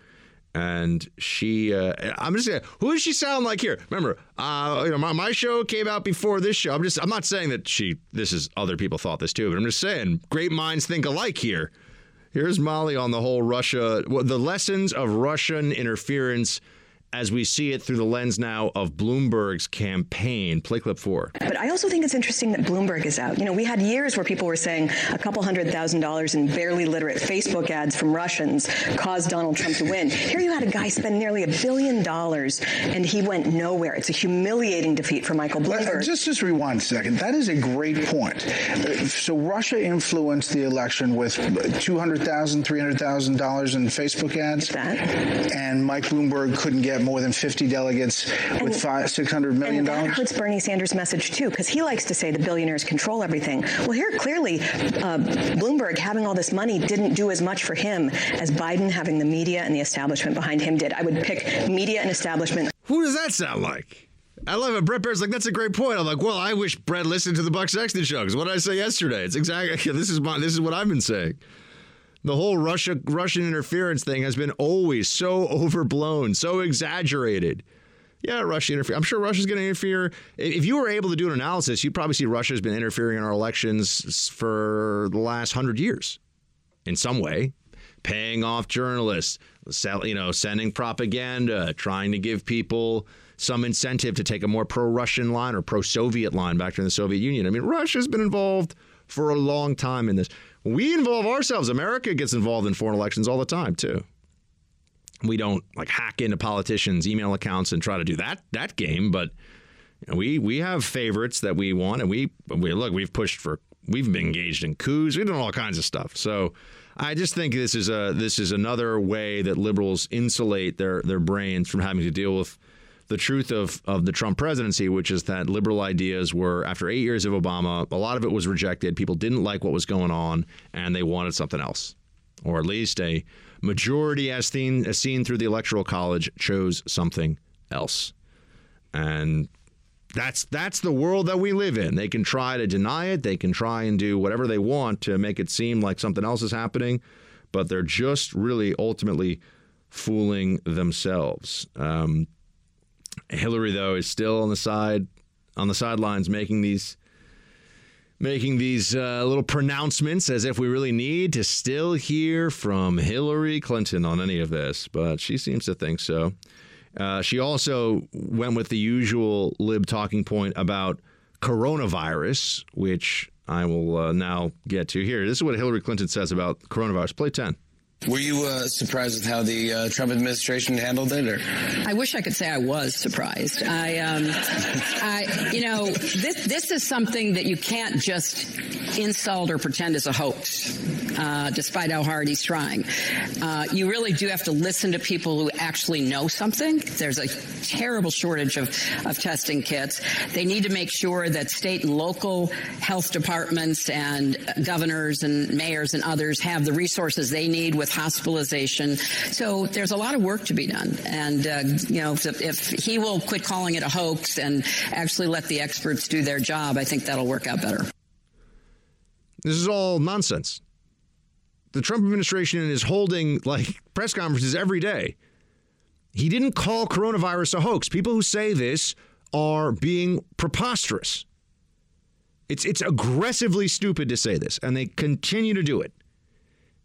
And she, uh, I'm just saying, who does she sound like here? Remember, uh, you know, my, my show came out before this show. I'm just, I'm not saying that she, this is other people thought this too, but I'm just saying, great minds think alike here. Here's Molly on the whole Russia, well, the lessons of Russian interference as we see it through the lens now of Bloomberg's campaign. Play clip four. But I also think it's interesting that Bloomberg is out. You know, we had years where people were saying a couple hundred thousand dollars in barely literate Facebook ads from Russians caused Donald Trump to win. Here you had a guy spend nearly a billion dollars and he went nowhere. It's a humiliating defeat for Michael Bloomberg. Just just rewind a second. That is a great point. So Russia influenced the election with two hundred thousand, three hundred thousand dollars in Facebook ads, and Mike Bloomberg couldn't get more than 50 delegates with five, $600 million. That hurts Bernie Sanders' message too, because he likes to say the billionaires control everything. Well, here clearly, uh, Bloomberg having all this money didn't do as much for him as Biden having the media and the establishment behind him did. I would pick media and establishment. Who does that sound like? I love it. Bret Baier's like, that's a great point. I'm like, well, I wish Brett listened to the Buck Sexton show because what did I say yesterday? It's exactly this is my this is what I've been saying. The whole Russia Russian interference thing has been always so overblown, so exaggerated. Yeah, Russia interfere. I'm sure Russia's going to interfere. If you were able to do an analysis, you'd probably see Russia's been interfering in our elections for the last hundred years, in some way, paying off journalists, you know, sending propaganda, trying to give people some incentive to take a more pro-Russian line or pro-Soviet line back during the Soviet Union. I mean, Russia's been involved for a long time in this. We involve ourselves. America gets involved in foreign elections all the time too. We don't like hack into politicians' email accounts and try to do that that game, but you know, we we have favorites that we want, and we we look. We've pushed for. We've been engaged in coups. We've done all kinds of stuff. So I just think this is a this is another way that liberals insulate their their brains from having to deal with the truth of, of the Trump presidency, which is that liberal ideas were, after eight years of Obama, a lot of it was rejected. People didn't like what was going on, and they wanted something else. Or at least a majority, as seen, as seen through the Electoral College, chose something else. And that's that's the world that we live in. They can try to deny it. They can try and do whatever they want to make it seem like something else is happening, but they're just really ultimately fooling themselves. Um, Hillary, though, is still on the side on the sidelines making these making these uh, little pronouncements as if we really need to still hear from Hillary Clinton on any of this, but she seems to think so. Uh, she also went with the usual lib talking point about coronavirus, which I will uh, now get to here. This is what Hillary Clinton says about coronavirus. Play 10. Were you uh, surprised with how the uh, Trump administration handled it? Or? I wish I could say I was surprised. I, um, I, you know, this this is something that you can't just insult or pretend is a hoax, uh, despite how hard he's trying. Uh, you really do have to listen to people who actually know something. There's a terrible shortage of, of testing kits. They need to make sure that state and local health departments and governors and mayors and others have the resources they need with hospitalization. So there's a lot of work to be done. And, uh, you know, if, if, he will quit calling it a hoax and actually let the experts do their job, I think that'll work out better. This is all nonsense. The Trump administration is holding like press conferences every day. He didn't call coronavirus a hoax. People who say this are being preposterous. It's it's aggressively stupid to say this, and they continue to do it.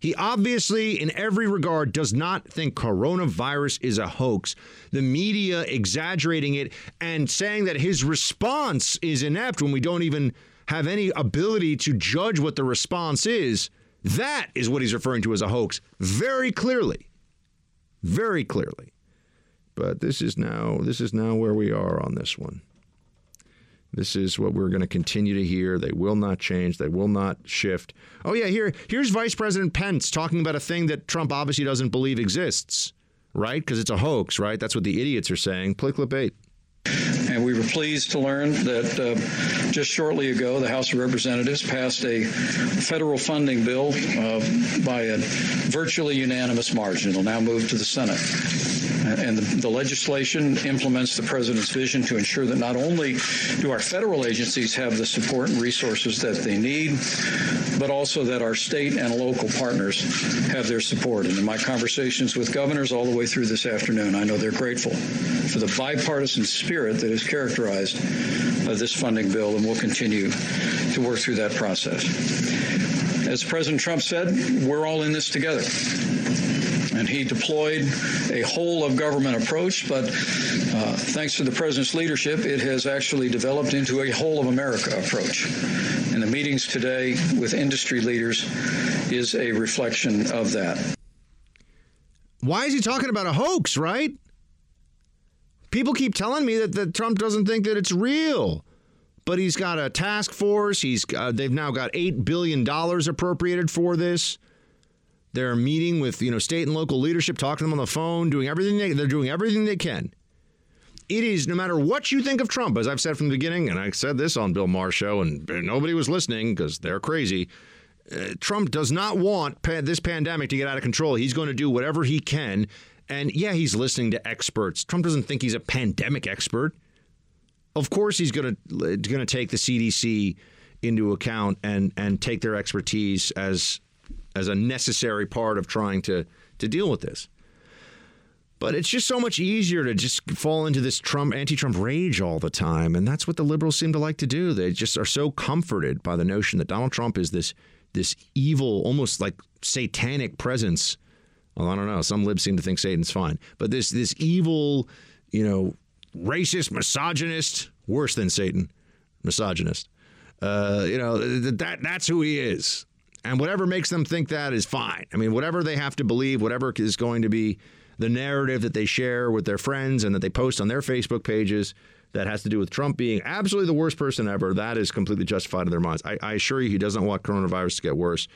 He obviously, in every regard, does not think coronavirus is a hoax. The media exaggerating it and saying that his response is inept when we don't even have any ability to judge what the response is. That is what he's referring to as a hoax very clearly. Very clearly. But this is now this is now where we are on this one. This is what we're going to continue to hear. They will not change. They will not shift. Oh yeah, here here's Vice President Pence talking about a thing that Trump obviously doesn't believe exists, right? Because it's a hoax, right? That's what the idiots are saying. Play clip eight. And we were pleased to learn that uh, just shortly ago, the House of Representatives passed a federal funding bill uh, by a virtually unanimous margin. It'll now move to the Senate. And the, the, legislation implements the president's vision to ensure that not only do our federal agencies have the support and resources that they need, but also that our state and local partners have their support. And in my conversations with governors all the way through this afternoon, I know they're grateful for the bipartisan spirit that has characterized uh, this funding bill, and we'll continue to work through that process. As President Trump said, we're all in this together and he deployed a whole of government approach. But uh, thanks to the president's leadership, it has actually developed into a whole of America approach. And the meetings today with industry leaders is a reflection of that. Why is he talking about a hoax, right? People keep telling me that, that Trump doesn't think that it's real. But he's got a task force. He's uh, they've now got eight billion dollars appropriated for this. They're meeting with you know state and local leadership, talking to them on the phone, doing everything they, they're doing everything they can. It is no matter what you think of Trump, as I've said from the beginning, and I said this on Bill Maher's show, and nobody was listening because they're crazy. Uh, Trump does not want pa- this pandemic to get out of control. He's going to do whatever he can, and yeah, he's listening to experts. Trump doesn't think he's a pandemic expert. Of course, he's going to going to take the CDC into account and and take their expertise as as a necessary part of trying to to deal with this. But it's just so much easier to just fall into this Trump anti-Trump rage all the time, and that's what the liberals seem to like to do. They just are so comforted by the notion that Donald Trump is this this evil, almost like satanic presence. Well, I don't know. Some libs seem to think Satan's fine, but this this evil, you know, racist, misogynist, worse than Satan, misogynist. Uh, you know, that that's who he is. And whatever makes them think that is fine. I mean, whatever they have to believe, whatever is going to be the narrative that they share with their friends and that they post on their Facebook pages that has to do with Trump being absolutely the worst person ever, that is completely justified in their minds. I, I assure you, he doesn't want coronavirus to get worse.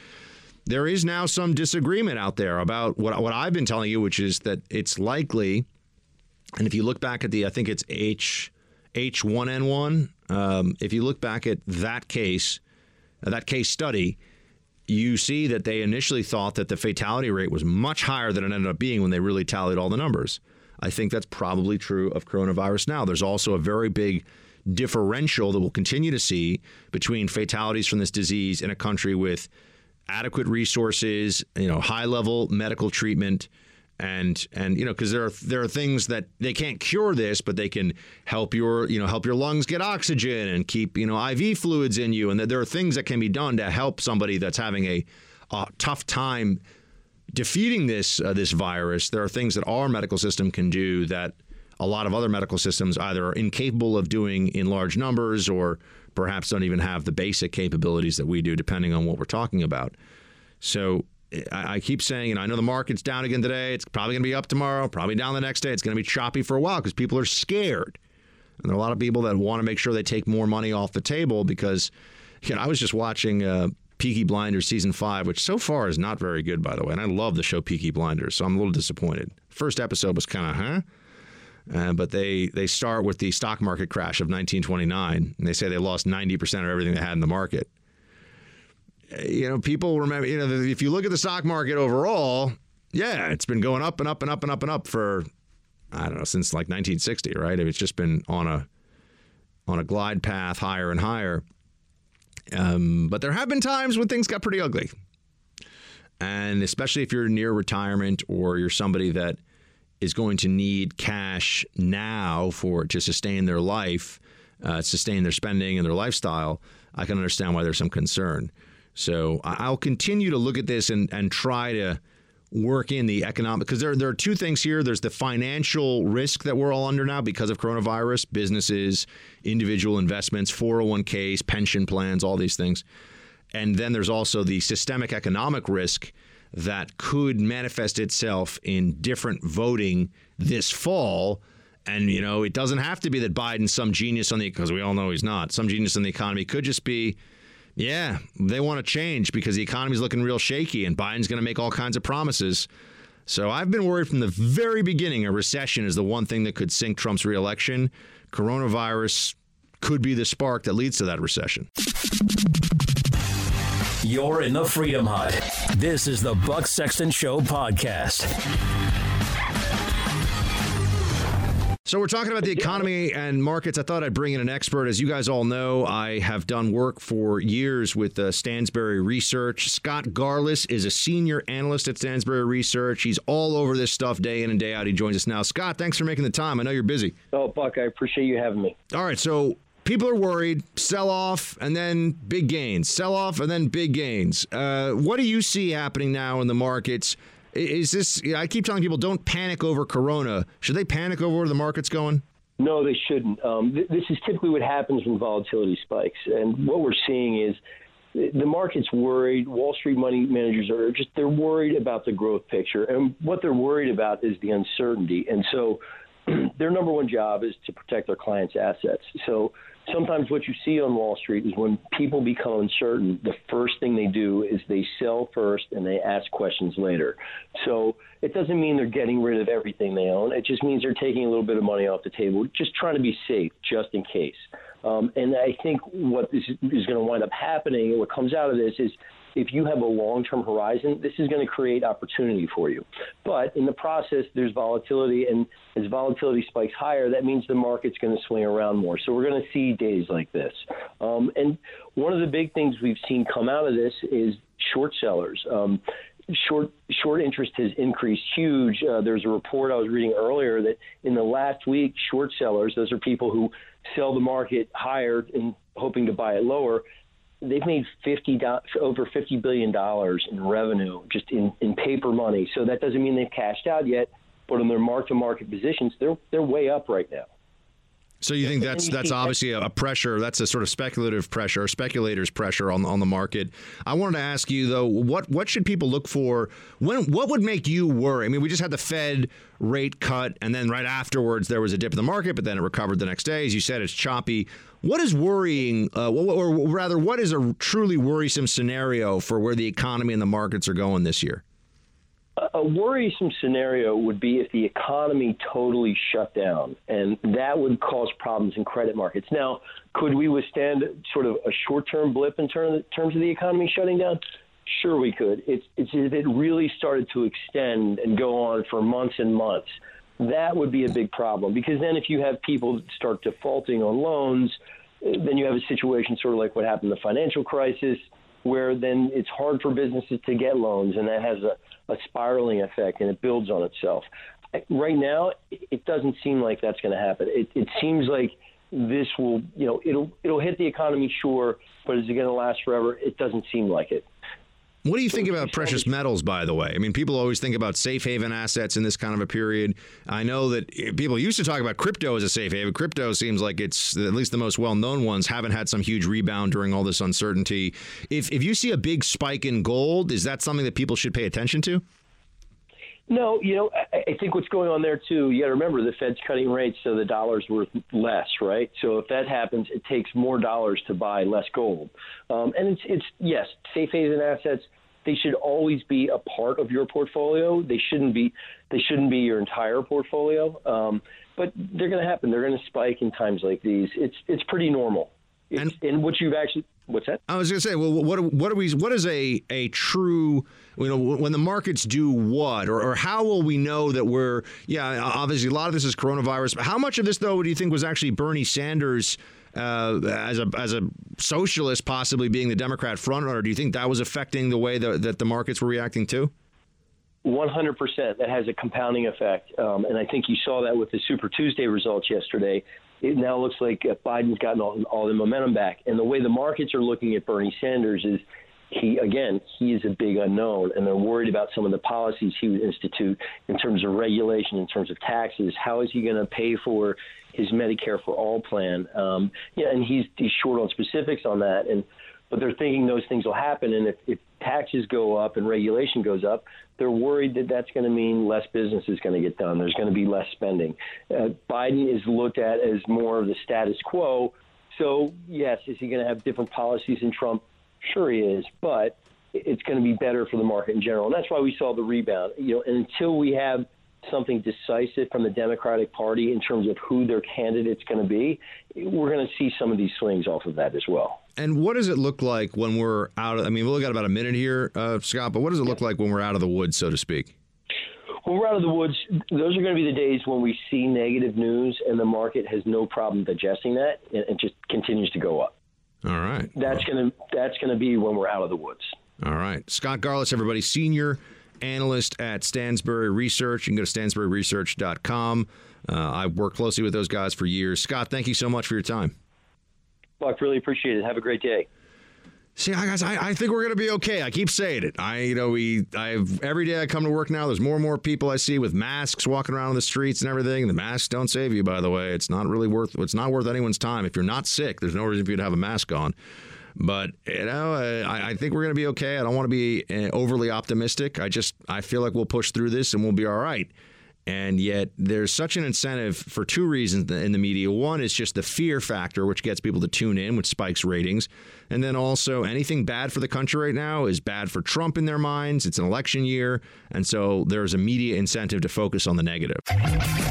There is now some disagreement out there about what, what I've been telling you, which is that it's likely, and if you look back at the, I think it's H H1N1, um, if you look back at that case, uh, that case study, you see that they initially thought that the fatality rate was much higher than it ended up being when they really tallied all the numbers. I think that's probably true of coronavirus now. There's also a very big differential that we'll continue to see between fatalities from this disease in a country with adequate resources, you know, high level medical treatment, and and you know because there are there are things that they can't cure this but they can help your you know help your lungs get oxygen and keep you know IV fluids in you. And that there are things that can be done to help somebody that's having a, a tough time defeating this uh, this virus. There are things that our medical system can do that a lot of other medical systems either are incapable of doing in large numbers or perhaps don't even have the basic capabilities that we do depending on what we're talking about so I, keep saying, and I know the market's down again today. It's probably going to be up tomorrow, probably down the next day. It's going to be choppy for a while because people are scared. And there are a lot of people that want to make sure they take more money off the table because, you know, I was just watching uh, Peaky Blinders season five, which so far is not very good, by the way. And I love the show Peaky Blinders, so I'm a little disappointed. First episode was kind of, huh? Uh, but they they start with the stock market crash of 1929, and they say they lost 90% of everything they had in the market you know, people remember, you know, if you look at the stock market overall, yeah, it's been going up and up and up and up and up for, I don't know, since like 1960, right? It's just been on a on a glide path higher and higher. Um, but there have been times when things got pretty ugly. And especially if you're near retirement or you're somebody that is going to need cash now for to sustain their life, uh, sustain their spending and their lifestyle, I can understand why there's some concern. So I'll continue to look at this and, and try to work in the economic because there, there are two things here. There's the financial risk that we're all under now because of coronavirus, businesses, individual investments, 401ks, pension plans, all these things. And then there's also the systemic economic risk that could manifest itself in different voting this fall. And, you know, it doesn't have to be that Biden's some genius on the, because we all know he's not, some genius on the economy. Could just be yeah, they want to change because the economy's looking real shaky and Biden's going to make all kinds of promises. So I've been worried from the very beginning a recession is the one thing that could sink Trump's reelection. Coronavirus could be the spark that leads to that recession. You're in the Freedom Hut. This is the Buck Sexton Show podcast. So we're talking about the economy and markets. I thought I'd bring in an expert. As you guys all know, I have done work for years with uh, Stansberry Research. Scott Garliss is a senior analyst at Stansberry Research. He's all over this stuff day in and day out. He joins us now. Scott, thanks for making the time. I know you're busy. Oh, Buck, I appreciate you having me. All right, so people are worried sell off and then big gains sell off and then big gains uh, what do you see happening now in the markets is this? I keep telling people don't panic over Corona. Should they panic over where the market's going? No, they shouldn't. Um, th- this is typically what happens when volatility spikes, and what we're seeing is the market's worried. Wall Street money managers are just they're worried about the growth picture, and what they're worried about is the uncertainty. And so, their number one job is to protect their clients' assets. So sometimes what you see on Wall Street is when people become uncertain, the first thing they do is they sell first and they ask questions later. So it doesn't mean they're getting rid of everything they own. It just means they're taking a little bit of money off the table, just trying to be safe, just in case. Um, and I think what is, is going to wind up happening, what comes out of this, is if you have a long term horizon, this is going to create opportunity for you. But in the process, there's volatility, and as volatility spikes higher, that means the market's going to swing around more. So we're going to see days like this. Um, and one of the big things we've seen come out of this is short sellers. Um, short short interest has increased huge. Uh, there's a report I was reading earlier that in the last week, short sellers, those are people who sell the market higher and hoping to buy it lower, they've made fifty over fifty billion dollars in revenue just in, in paper money. So that doesn't mean they've cashed out yet, but in their mark to market positions, they're they're way up right now. So you think that's that's obviously a pressure. That's a sort of speculative pressure, speculators' pressure on on the market. I wanted to ask you though, what what should people look for? When what would make you worry? I mean, we just had the Fed rate cut, and then right afterwards there was a dip in the market, but then it recovered the next day. As you said, it's choppy. What is worrying, uh, or rather, what is a truly worrisome scenario for where the economy and the markets are going this year? a worrisome scenario would be if the economy totally shut down, and that would cause problems in credit markets. Now, could we withstand sort of a short-term blip in terms of the economy shutting down? Sure, we could. It's, it's if it really started to extend and go on for months and months. That would be a big problem because then if you have people start defaulting on loans, then you have a situation sort of like what happened in the financial crisis where then it's hard for businesses to get loans, and that has a, a spiraling effect, and it builds on itself. Right now, it doesn't seem like that's going to happen. It, it seems like this will, you know, it'll it'll hit the economy, sure, but is it going to last forever? It doesn't seem like it. What do you think about precious metals, by the way? I mean, people always think about safe haven assets in this kind of a period. I know that eh, people used to talk about crypto as a safe haven. Crypto seems like it's at least the most well known ones haven't had some huge rebound during all this uncertainty. If, if you see a big spike in gold, is that something that people should pay attention to? No, you know, I think what's going on there too. You got to remember the Fed's cutting rates, so the dollar's worth less, right? So if that happens, it takes more dollars to buy less gold. Um, and it's it's yes, safe haven assets. They should always be a part of your portfolio. They shouldn't be they shouldn't be your entire portfolio. Um, but they're going to happen. They're going to spike in times like these. It's it's pretty normal. It's, and, and what you've actually What's that? I was going to say, well, what what are we? What is a a true? You know, when the markets do what, or, or how will we know that we're? Yeah, obviously, a lot of this is coronavirus. But how much of this, though, do you think was actually Bernie Sanders? Uh, as a as a socialist, possibly being the Democrat frontrunner, do you think that was affecting the way that, that the markets were reacting to? 100%. That has a compounding effect. Um, and I think you saw that with the Super Tuesday results yesterday it now looks like Biden's gotten all, all the momentum back. And the way the markets are looking at Bernie Sanders is he again he is a big unknown and they're worried about some of the policies he would institute in terms of regulation in terms of taxes how is he going to pay for his medicare for all plan um, yeah and he's he's short on specifics on that and but they're thinking those things will happen. And if, if taxes go up and regulation goes up, they're worried that that's going to mean less business is going to get done. There's going to be less spending. Uh, Biden is looked at as more of the status quo. So, yes, is he going to have different policies than Trump? Sure, he is. But it's going to be better for the market in general. And that's why we saw the rebound. You know, and until we have something decisive from the Democratic Party in terms of who their candidate's going to be, we're going to see some of these swings off of that as well. And what does it look like when we're out of, I mean, we've only got about a minute here, uh, Scott, but what does it look like when we're out of the woods, so to speak? When we're out of the woods, those are going to be the days when we see negative news and the market has no problem digesting that and it just continues to go up. All right. That's well. going to that's going to be when we're out of the woods. All right. Scott Garliss, everybody, senior analyst at Stansberry Research. You can go to stansberryresearch.com. Uh, I've worked closely with those guys for years. Scott, thank you so much for your time. Buck, really appreciate it. Have a great day. See, guys, I, I think we're gonna be okay. I keep saying it. I, you know, we, I have every day I come to work now. There's more and more people I see with masks walking around on the streets and everything. The masks don't save you, by the way. It's not really worth. It's not worth anyone's time. If you're not sick, there's no reason for you to have a mask on. But you know, I, I think we're going to be okay. I don't want to be uh, overly optimistic. I just I feel like we'll push through this and we'll be all right. And yet, there's such an incentive for two reasons in the media. One is just the fear factor, which gets people to tune in, which spikes ratings. And then also, anything bad for the country right now is bad for Trump in their minds. It's an election year. And so there's a media incentive to focus on the negative.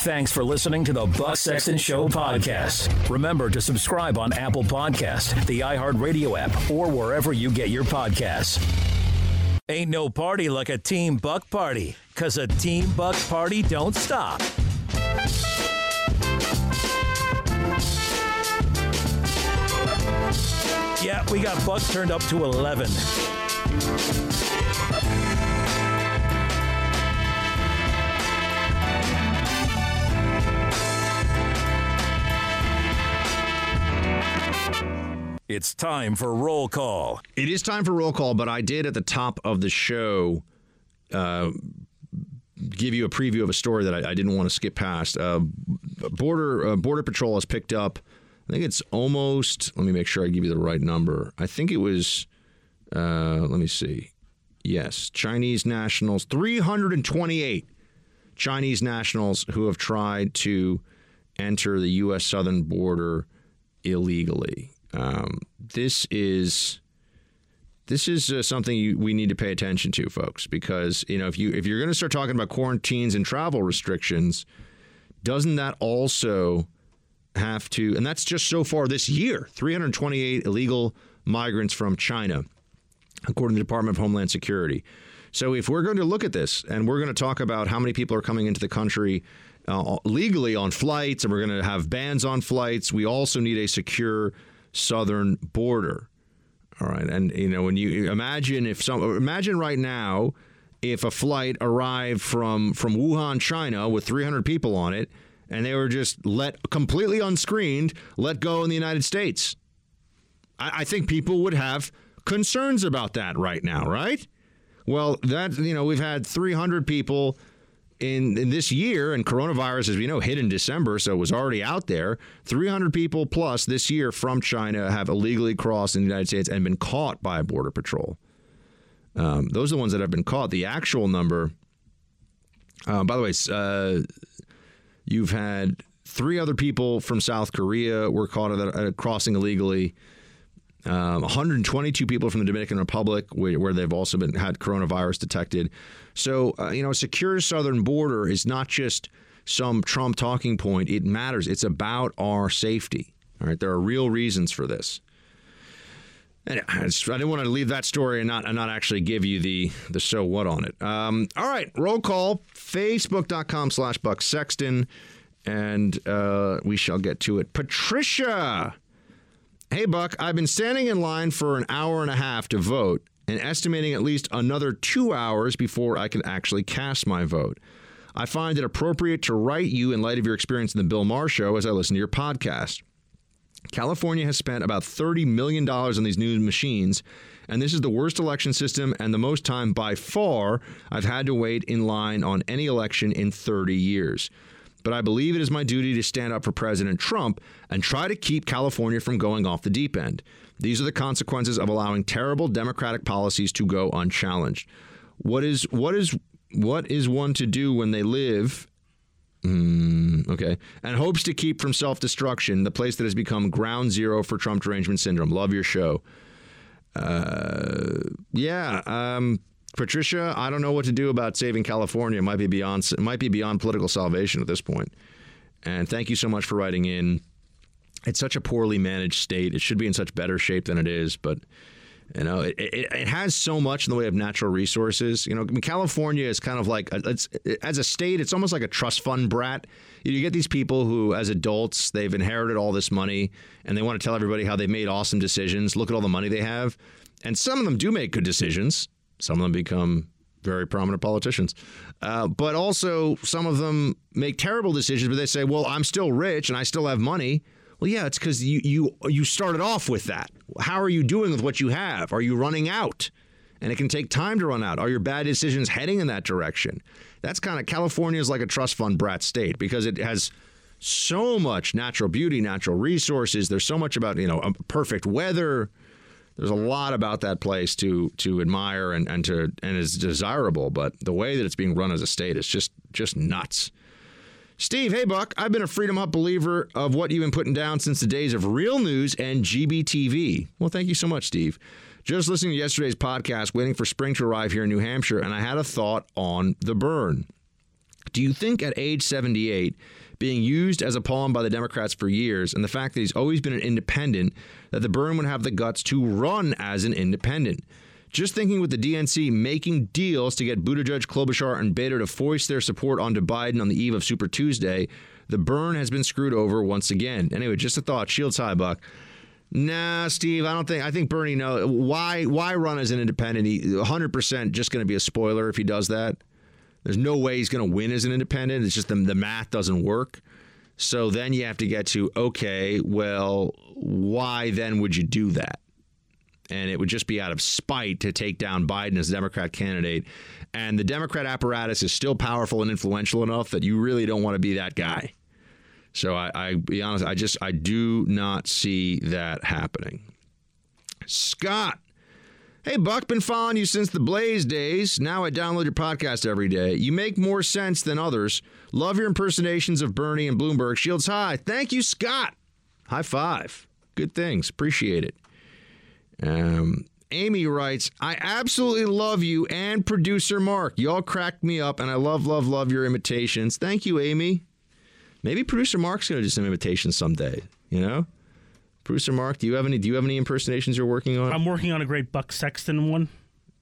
Thanks for listening to the Buck Sexton Show podcast. Remember to subscribe on Apple Podcast, the iHeartRadio app, or wherever you get your podcasts. Ain't no party like a Team Buck party, cause a Team Buck party don't stop. Yeah, we got Buck turned up to 11. It's time for roll call. It is time for roll call, but I did at the top of the show uh, give you a preview of a story that I, I didn't want to skip past. Uh, Border uh, Border Patrol has picked up. I think it's almost. Let me make sure I give you the right number. I think it was. Uh, let me see. Yes, Chinese nationals. Three hundred and twenty-eight Chinese nationals who have tried to enter the U.S. southern border illegally. Um, this is this is uh, something you, we need to pay attention to, folks, because you know if you if you're going to start talking about quarantines and travel restrictions, doesn't that also have to? And that's just so far this year, 328 illegal migrants from China, according to the Department of Homeland Security. So if we're going to look at this and we're going to talk about how many people are coming into the country uh, legally on flights, and we're going to have bans on flights, we also need a secure southern border. All right, and you know when you imagine if some imagine right now if a flight arrived from from Wuhan, China, with 300 people on it, and they were just let completely unscreened, let go in the United States. I, I think people would have concerns about that right now, right? Well, that you know we've had 300 people in, in this year, and coronavirus, as we know, hit in December, so it was already out there. 300 people plus this year from China have illegally crossed in the United States and been caught by Border Patrol. Um, those are the ones that have been caught. The actual number, uh, by the way, uh, you've had three other people from South Korea were caught at, at crossing illegally. Um, 122 people from the Dominican Republic, where, where, they've also been had coronavirus detected. So, uh, you know, a secure southern border is not just some Trump talking point. It matters. It's about our safety. All right, there are real reasons for this. And I didn't want to leave that story and not and not actually give you the the so what on it. Um, all right, roll call. Facebook.com slash Buck Sexton, and uh, we shall get to it. Patricia. Hey, Buck, I've been standing in line for an hour and a half to vote and estimating at least another two hours before I can actually cast my vote. I find it appropriate to write you in light of your experience in the Bill Maher show as I listen to your podcast. California has spent about $30 million on these new machines, and this is the worst election system and the most time by far I've had to wait in line on any election in 30 years but I believe it is my duty to stand up for President Trump and try to keep California from going off the deep end. These are the consequences of allowing terrible democratic policies to go unchallenged. What is what is what is one to do when they live Mm, okay. And hopes to keep from self destruction, the place that has become ground zero for Trump derangement syndrome. Love your show. Uh, yeah. Um, Patricia, I don't know what to do about saving California. It might be beyond it might be beyond political salvation at this point. And thank you so much for writing in. It's such a poorly managed state. It should be in such better shape than it is, but you know, it, it, it has so much in the way of natural resources. You know, I mean, California is kind of like it's as a state, it's almost like a trust fund brat. You get these people who, as adults, they've inherited all this money and they want to tell everybody how they made awesome decisions. Look at all the money they have, and some of them do make good decisions. Some of them become very prominent politicians. Uh, but also, some of them make terrible decisions, but they say, well, I'm still rich and I still have money. Well, yeah, it's because you, you, you started off with that. How are you doing with what you have? Are you running out? And it can take time to run out. Are your bad decisions heading in that direction? That's kind of California is like a trust fund brat state because it has so much natural beauty, natural resources. There's so much about, you know, um, perfect weather there's a lot about that place to to admire and, and to and is desirable, but the way that it's being run as a state is just just nuts. Steve, hey Buck, I've been a Freedom Hut believer of what you've been putting down since the days of Real News and GBTV. Well, thank you so much, Steve. Just listening to yesterday's podcast, waiting for spring to arrive here in New Hampshire, and I had a thought on the burn. Do you think at age 78, being used as a pawn by the Democrats for years, and the fact that he's always been an independent, that the burn would have the guts to run as an independent? Just thinking with the DNC making deals to get Buttigieg, Klobuchar, and Beto to foist their support onto Biden on the eve of Super Tuesday, the burn has been screwed over once again. Anyway, just a thought. Shields high, Buck. Nah, Steve, I don't think. I think Bernie knows why. Why run as an independent? He 100 percent just going to be a spoiler if he does that. There's no way he's going to win as an independent. It's just the, the math doesn't work. So then you have to get to okay, well, why then would you do that? And it would just be out of spite to take down Biden as a Democrat candidate. And the Democrat apparatus is still powerful and influential enough that you really don't want to be that guy. So I, I be honest, I just I do not see that happening. Scott. Hey, Buck, been following you since the Blaze days. Now I download your podcast every day. You make more sense than others. Love your impersonations of Bernie and Bloomberg. Shields high. Thank you, Scott. High five. Good things. Appreciate it. Um, Amy writes, I absolutely love you and producer Mark. Y'all cracked me up, and I love, love, love your imitations. Thank you, Amy. Maybe producer Mark's going to do some imitations someday. You know, producer Mark, do you have any? Do you have any impersonations you're working on? I'm working on a great Buck Sexton one.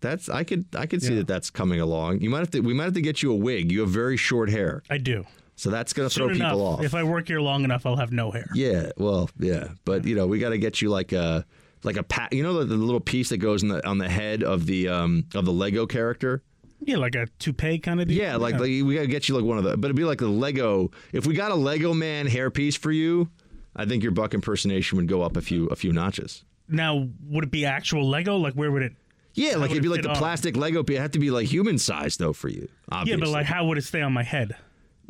That's I could I could see Yeah. that that's coming along. You might have to we might have to get you a wig. You have very short hair, I do. so that's going to throw Soon people off. If I work here long enough, I'll have no hair. Yeah, well, yeah, but you know, we got to get you like a like a pat. You know the, the little piece that goes in the on the head of the um of the Lego character. Yeah, like a toupee kind of deal. Yeah, like, like we got to get you like one of the. But it'd be like the Lego. If we got a Lego man hairpiece for you, I think your Buck impersonation would go up a few a few notches. Now, would it be actual Lego? Like, where would it? Yeah, like it'd be it like the on? plastic Lego. It'd have to be like human size though for you. Obviously. Yeah, but like, how would it stay on my head?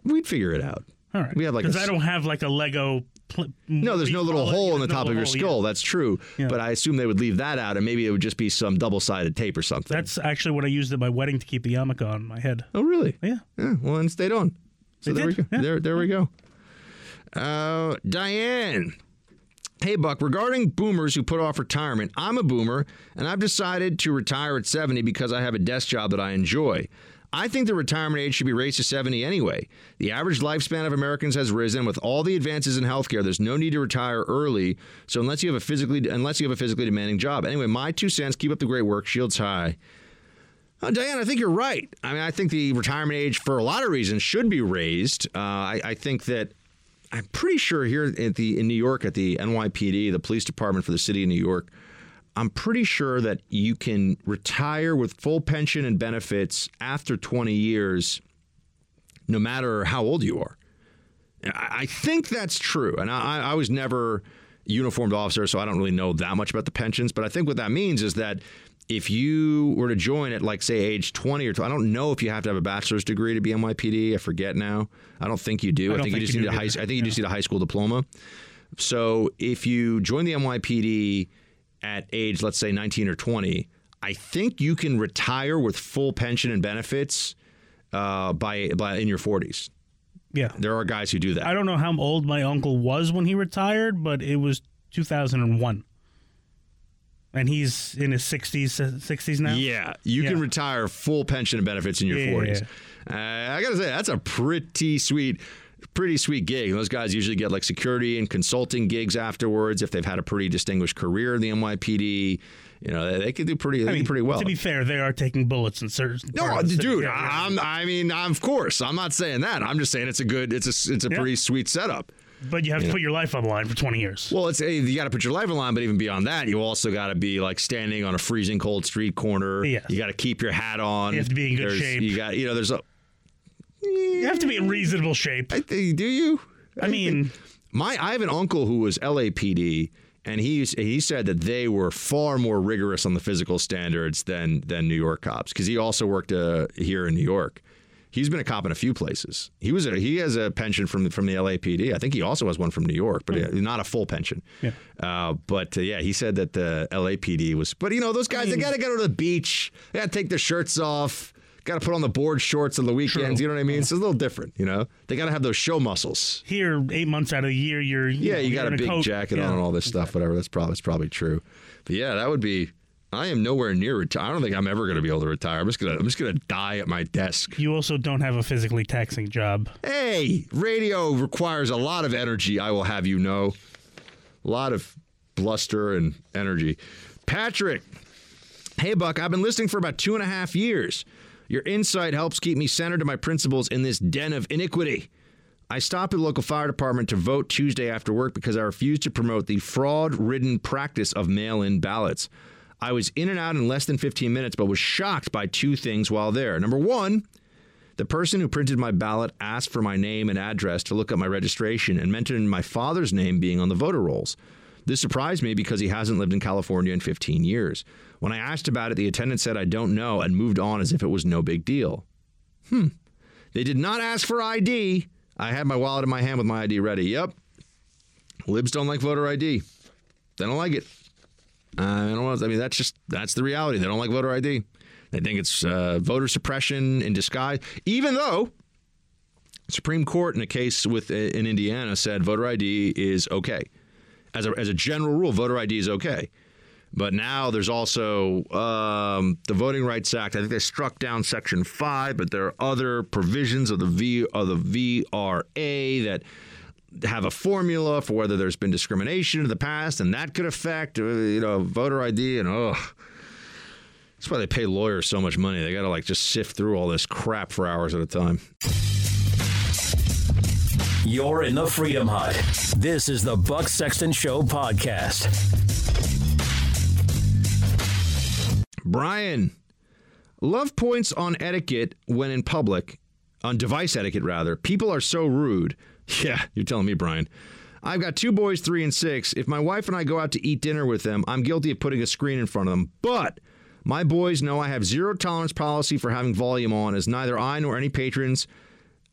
we'd figure it out. All right. We have like because I don't have like a Lego. Pl- No, there's no little hole in the top of your hole, yeah. skull. That's true. Yeah. But I assume they would leave that out, and maybe it would just be some double-sided tape or something. That's actually what I used at my wedding to keep the yarmulke on my head. Oh, really? Yeah. Yeah. Well, and stayed on. So It there did, we go. There, there we go. Uh, Diane. Hey, Buck, regarding boomers who put off retirement, I'm a boomer and I've decided to retire at 70 because I have a desk job that I enjoy. I think the retirement age should be raised to 70 anyway. The average lifespan of Americans has risen with all the advances in healthcare. There's no need to retire early. So unless you have a physically unless you have a physically demanding job. Anyway, my two cents, keep up the great work. Shields high. Uh, Diane, I think you're right. I mean, I think the retirement age, for a lot of reasons, should be raised. Uh, I, I think that I'm pretty sure here at the in New York at the NYPD, the police department for the city of New York, I'm pretty sure that you can retire with full pension and benefits after 20 years, no matter how old you are. I think that's true, and I, I was never uniformed officer, so I don't really know that much about the pensions. But I think what that means is that if you were to join at like say age 20 or 20, I don't know if you have to have a bachelor's degree to be NYPD. I forget now. I don't think you do. I I, don't think, you just you need a high. either. I think you just need a high school diploma. So if you join the NYPD at age, let's say 19 or 20, I think you can retire with full pension and benefits uh, by by in your 40s. Yeah. There are guys who do that. I don't know how old my uncle was when he retired, but it was 2001. And he's in his 60s, 60s now? Yeah, you can retire full pension and benefits in your Yeah, yeah, 40s. Uh, I gotta say, that's a pretty sweet, pretty sweet gig. Those guys usually get like security and consulting gigs afterwards if they've had a pretty distinguished career in the NYPD. You know, they, they could do pretty, they I do mean, pretty well. To be fair, they are taking bullets in certain. No, parts of the city. dude. Yeah, yeah. I'm, I mean, of course, I'm not saying that. I'm just saying it's a good, it's a, it's a Yeah. pretty sweet setup. But you have to put your life on the line for 20 years. Well, it's a, you got to put your life on the line, but even beyond that, you also got to be like standing on a freezing cold street corner. Yes. You got to keep your hat on. You have to be in good There's- shape. You got, you know, there's a. You have to be in reasonable shape. I think, do you? I mean, My, I have an uncle who was LAPD, and he he said that they were far more rigorous on the physical standards than than New York cops because he also worked uh, here in New York. He's been a cop in a few places. He was a, he has a pension from from the LAPD. I think he also has one from New York, but uh, not a full pension. Yeah. Uh, but uh, yeah, he said that the LAPD was. But you know, those guys they got to go to the beach. They got to take their shirts off, got to put on the board shorts on the weekends. You know what I mean? so It's a little different. You know, they got to have those show muscles. Here, eight months out of the year, you're Yeah, know, you got a big coat. jacket Yeah. on and all this stuff. Whatever. That's probably that's probably true. But yeah, that would be. I am nowhere near retire. I don't think I'm ever going to be able to retire. I'm just gonna I'm just gonna die at my desk. You also don't have a physically taxing job. Hey, radio requires a lot of energy. I will have you know, a lot of bluster and energy. Patrick, hey Buck, I've been listening for about two and a half years. Your insight helps keep me centered to my principles in this den of iniquity. I stopped at the local fire department to vote Tuesday after work because I refused to promote the fraud ridden practice of mail in ballots. I was in and out in less than 15 minutes, but was shocked by two things while there. Number one, the person who printed my ballot asked for my name and address to look up my registration and mentioned my father's name being on the voter rolls. This surprised me because he hasn't lived in California in 15 years. When I asked about it, the attendant said, I don't know, and moved on as if it was no big deal. Hmm. They did not ask for ID. I had my wallet in my hand with my ID ready. Yep. Libs don't like voter ID. They don't like it. I don't know. I mean, that's just that's the reality. They don't like voter ID. They think it's uh, voter suppression in disguise. Even though Supreme Court in a case with in Indiana said voter ID is okay. As a, as a general rule, voter ID is okay. But now there's also um, the Voting Rights Act. I think they struck down Section Five, but there are other provisions of the V of the VRA that have a formula for whether there's been discrimination in the past, and that could affect uh, you know voter ID. And oh, that's why they pay lawyers so much money. They got to like just sift through all this crap for hours at a time. You're in the Freedom Hut. This is the Buck Sexton Show podcast. Brian, love points on etiquette when in public, on device etiquette rather. People are so rude. Yeah, you're telling me, Brian. I've got two boys, three and six. If my wife and I go out to eat dinner with them, I'm guilty of putting a screen in front of them. But my boys know I have zero tolerance policy for having volume on, as neither I nor any patrons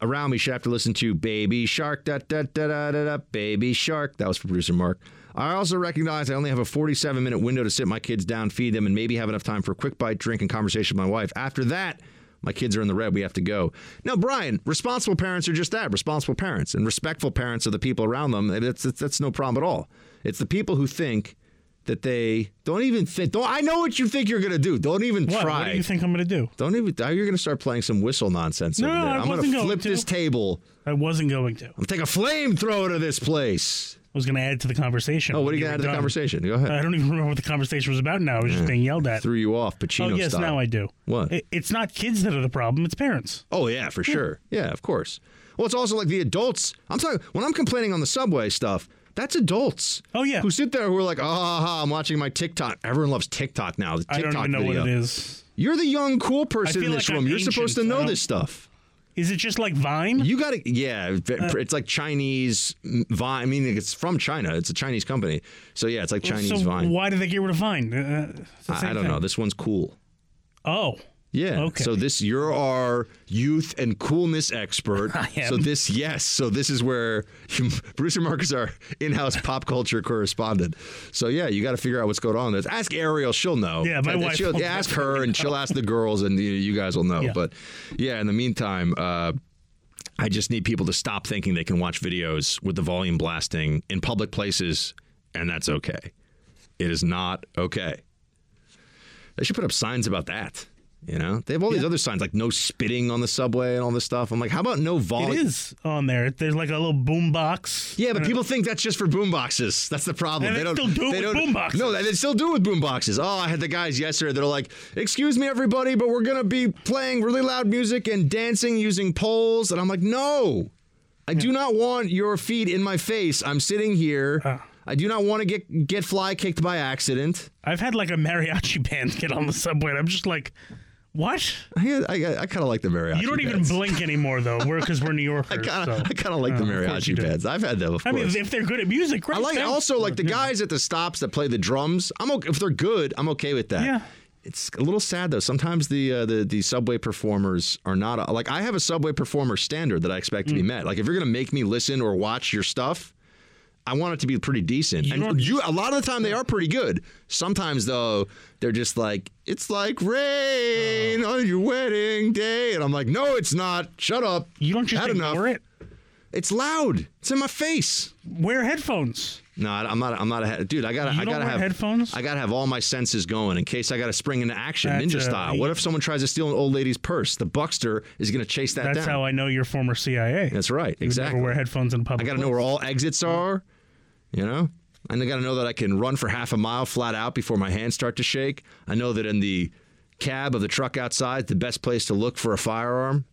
around me should have to listen to Baby Shark, da da da da da, da Baby Shark. That was for producer Mark. I also recognize I only have a 47 minute window to sit my kids down, feed them, and maybe have enough time for a quick bite, drink, and conversation with my wife. After that, my kids are in the red. We have to go. Now, Brian, responsible parents are just that responsible parents, and respectful parents of the people around them. That's, that's, that's no problem at all. It's the people who think that they don't even think. Don't, I know what you think you're going to do. Don't even What? try. What do you think I'm going to do? Don't even. You're going to start playing some whistle nonsense. No, over there. I wasn't going flip to. this table. I wasn't going to. I'm taking a flamethrower to this place. Was going to add to the conversation. Oh, what are you going to add to the conversation? Go ahead. I don't even remember what the conversation was about now. I was just being yelled at. Threw you off, Pacino oh, yes, style. now I do. What? It- it's not kids that are the problem, it's parents. Oh yeah, for sure. Yeah, of course. Well, it's also like the adults. I'm talking when I'm complaining on the subway stuff. That's adults. Oh yeah. Who sit there who are like, ah, ha, ha, I'm watching my TikTok. Everyone loves TikTok now. The I TikTok don't even know video. what it is. You're the young cool person in this like room. I'm You're supposed to ancient. I know don't- this stuff. Is it just like Vine? You got to, yeah. It's like Chinese Vine. I mean, it's from China. It's a Chinese company. So yeah, it's like Chinese so Vine. Why did they get rid of Vine? Uh, I, I don't thing. know. This one's cool. Oh. Yeah. Okay. So this you're our youth and coolness expert. I am. So this yes. So this is where Bruce Mark is our in-house pop culture correspondent. So yeah, you got to figure out what's going on. There. Ask Ariel, she'll know. Yeah, my And wife she'll- ask her, and she'll ask the girls, and you, you guys will know. Yeah. But yeah, in the meantime. Uh, I just need people to stop thinking they can watch videos with the volume blasting in public places, and that's okay. It is not okay. They should put up signs about that. You know, they have all these other signs like no spitting on the subway and all this stuff. I'm like, how about no It volume? is on there. There's like a little boom box. Yeah, but people think that's just for boom boxes. That's the problem. And they don't still do it they with don't- boom boxes. No, they still do it with boom boxes. Oh, I had the guys yesterday. They're like, "Excuse me, everybody, but we're gonna be playing really loud music and dancing using poles." And I'm like, "No, I do not want your feet in my face. I'm sitting here. Uh. I do not want to get get fly kicked by accident." I've had like a mariachi band get on the subway, and I'm just like, what? I I, I kind of like the mariachi. You don't even blink anymore, though. We're because we're New Yorkers. I kind of so. I kind of like the Uh, you mariachi bands. I've had them, of I course. mean, if they're good at music, great. I like then. also like the guys at the stops that play the drums. I'm okay if they're good. I'm okay with that. Yeah. It's a little sad though. Sometimes the uh, the the subway performers are not like I have a subway performer standard that I expect to Mm. be met. Like if you're gonna make me listen or watch your stuff, I want it to be pretty decent. and you, a lot of the time they are pretty good. Sometimes though, they're just like it's like rain on your wedding day, and I'm like, no, it's not. Shut up. You don't just Had ignore enough. it. It's loud. It's in my face. Wear headphones. No, I- I'm not. I'm not a head- dude. I gotta. You I gotta have headphones? I gotta have all my senses going in case I gotta spring into action, That's, ninja uh, style. What if someone tries to steal an old lady's purse? The Buckster is gonna chase that That's down. how I know you're former CIA. That's right. You exactly. never wear headphones in I got to know where all exits are, you know? And I got to know that I can run for half a mile flat out before my hands start to shake. I know that in the cab of the truck outside, the best place to look for a firearm,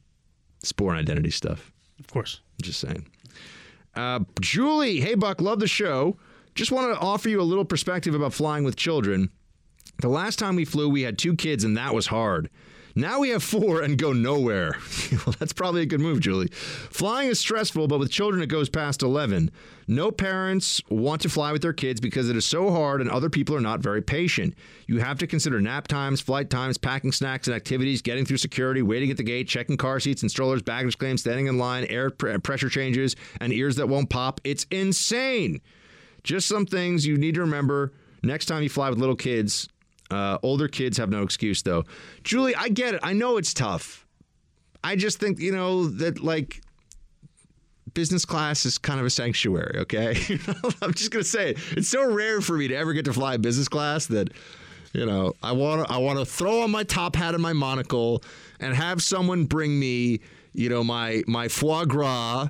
it's Bourne Identity stuff. Of course. Just saying. Uh, Julie, hey, Buck, love the show. Just wanted to offer you a little perspective about flying with children. The last time we flew, we had two kids, and that was hard. Now we have four and go nowhere. well, that's probably a good move, Julie. Flying is stressful, but with children, it goes past 11. No parents want to fly with their kids because it is so hard and other people are not very patient. You have to consider nap times, flight times, packing snacks and activities, getting through security, waiting at the gate, checking car seats and strollers, baggage claims, standing in line, air pr- pressure changes, and ears that won't pop. It's insane. Just some things you need to remember next time you fly with little kids. Uh, older kids have no excuse, though. Julie, I get it. I know it's tough. I just think, you know, that like business class is kind of a sanctuary, okay? I'm just going to say it. It's so rare for me to ever get to fly business class that you know, I want to I want to throw on my top hat and my monocle and have someone bring me, you know, my my foie gras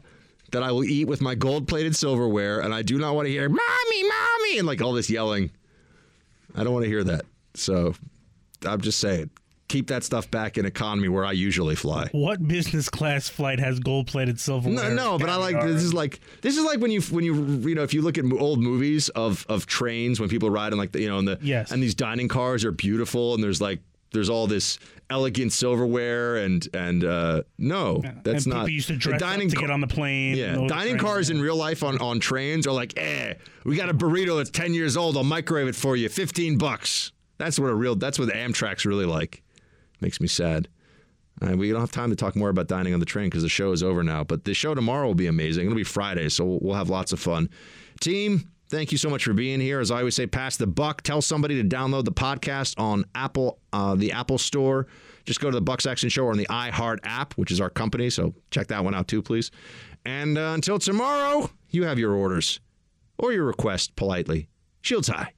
that I will eat with my gold-plated silverware and I do not want to hear mommy, mommy and like all this yelling. I don't want to hear that. So, I'm just saying, keep that stuff back in economy where I usually fly. What business class flight has gold plated silverware? No, no, but I like this is like this is like when you when you you know if you look at old movies of of trains when people ride in like the, you know and the Yes. and these dining cars are beautiful and there's like there's all this elegant silverware and and uh no that's and not people used to dress the dining to get on the plane. yeah dining cars yeah. in real life on on trains are like eh we got a burrito that's 10 years old I'll microwave it for you 15 bucks that's what a real that's what Amtrak's really like makes me sad uh, we don't have time to talk more about dining on the train because the show is over now. But the show tomorrow will be amazing. It'll be Friday, so we'll, have lots of fun. Team, thank you so much for being here. As I always say, pass the buck. Tell somebody to download the podcast on Apple, uh, the Apple Store. Just go to the Buck Sexton Show or on the iHeart app, which is our company. So check that one out too, please. And uh, until tomorrow, you have your orders or your request politely. Shields high.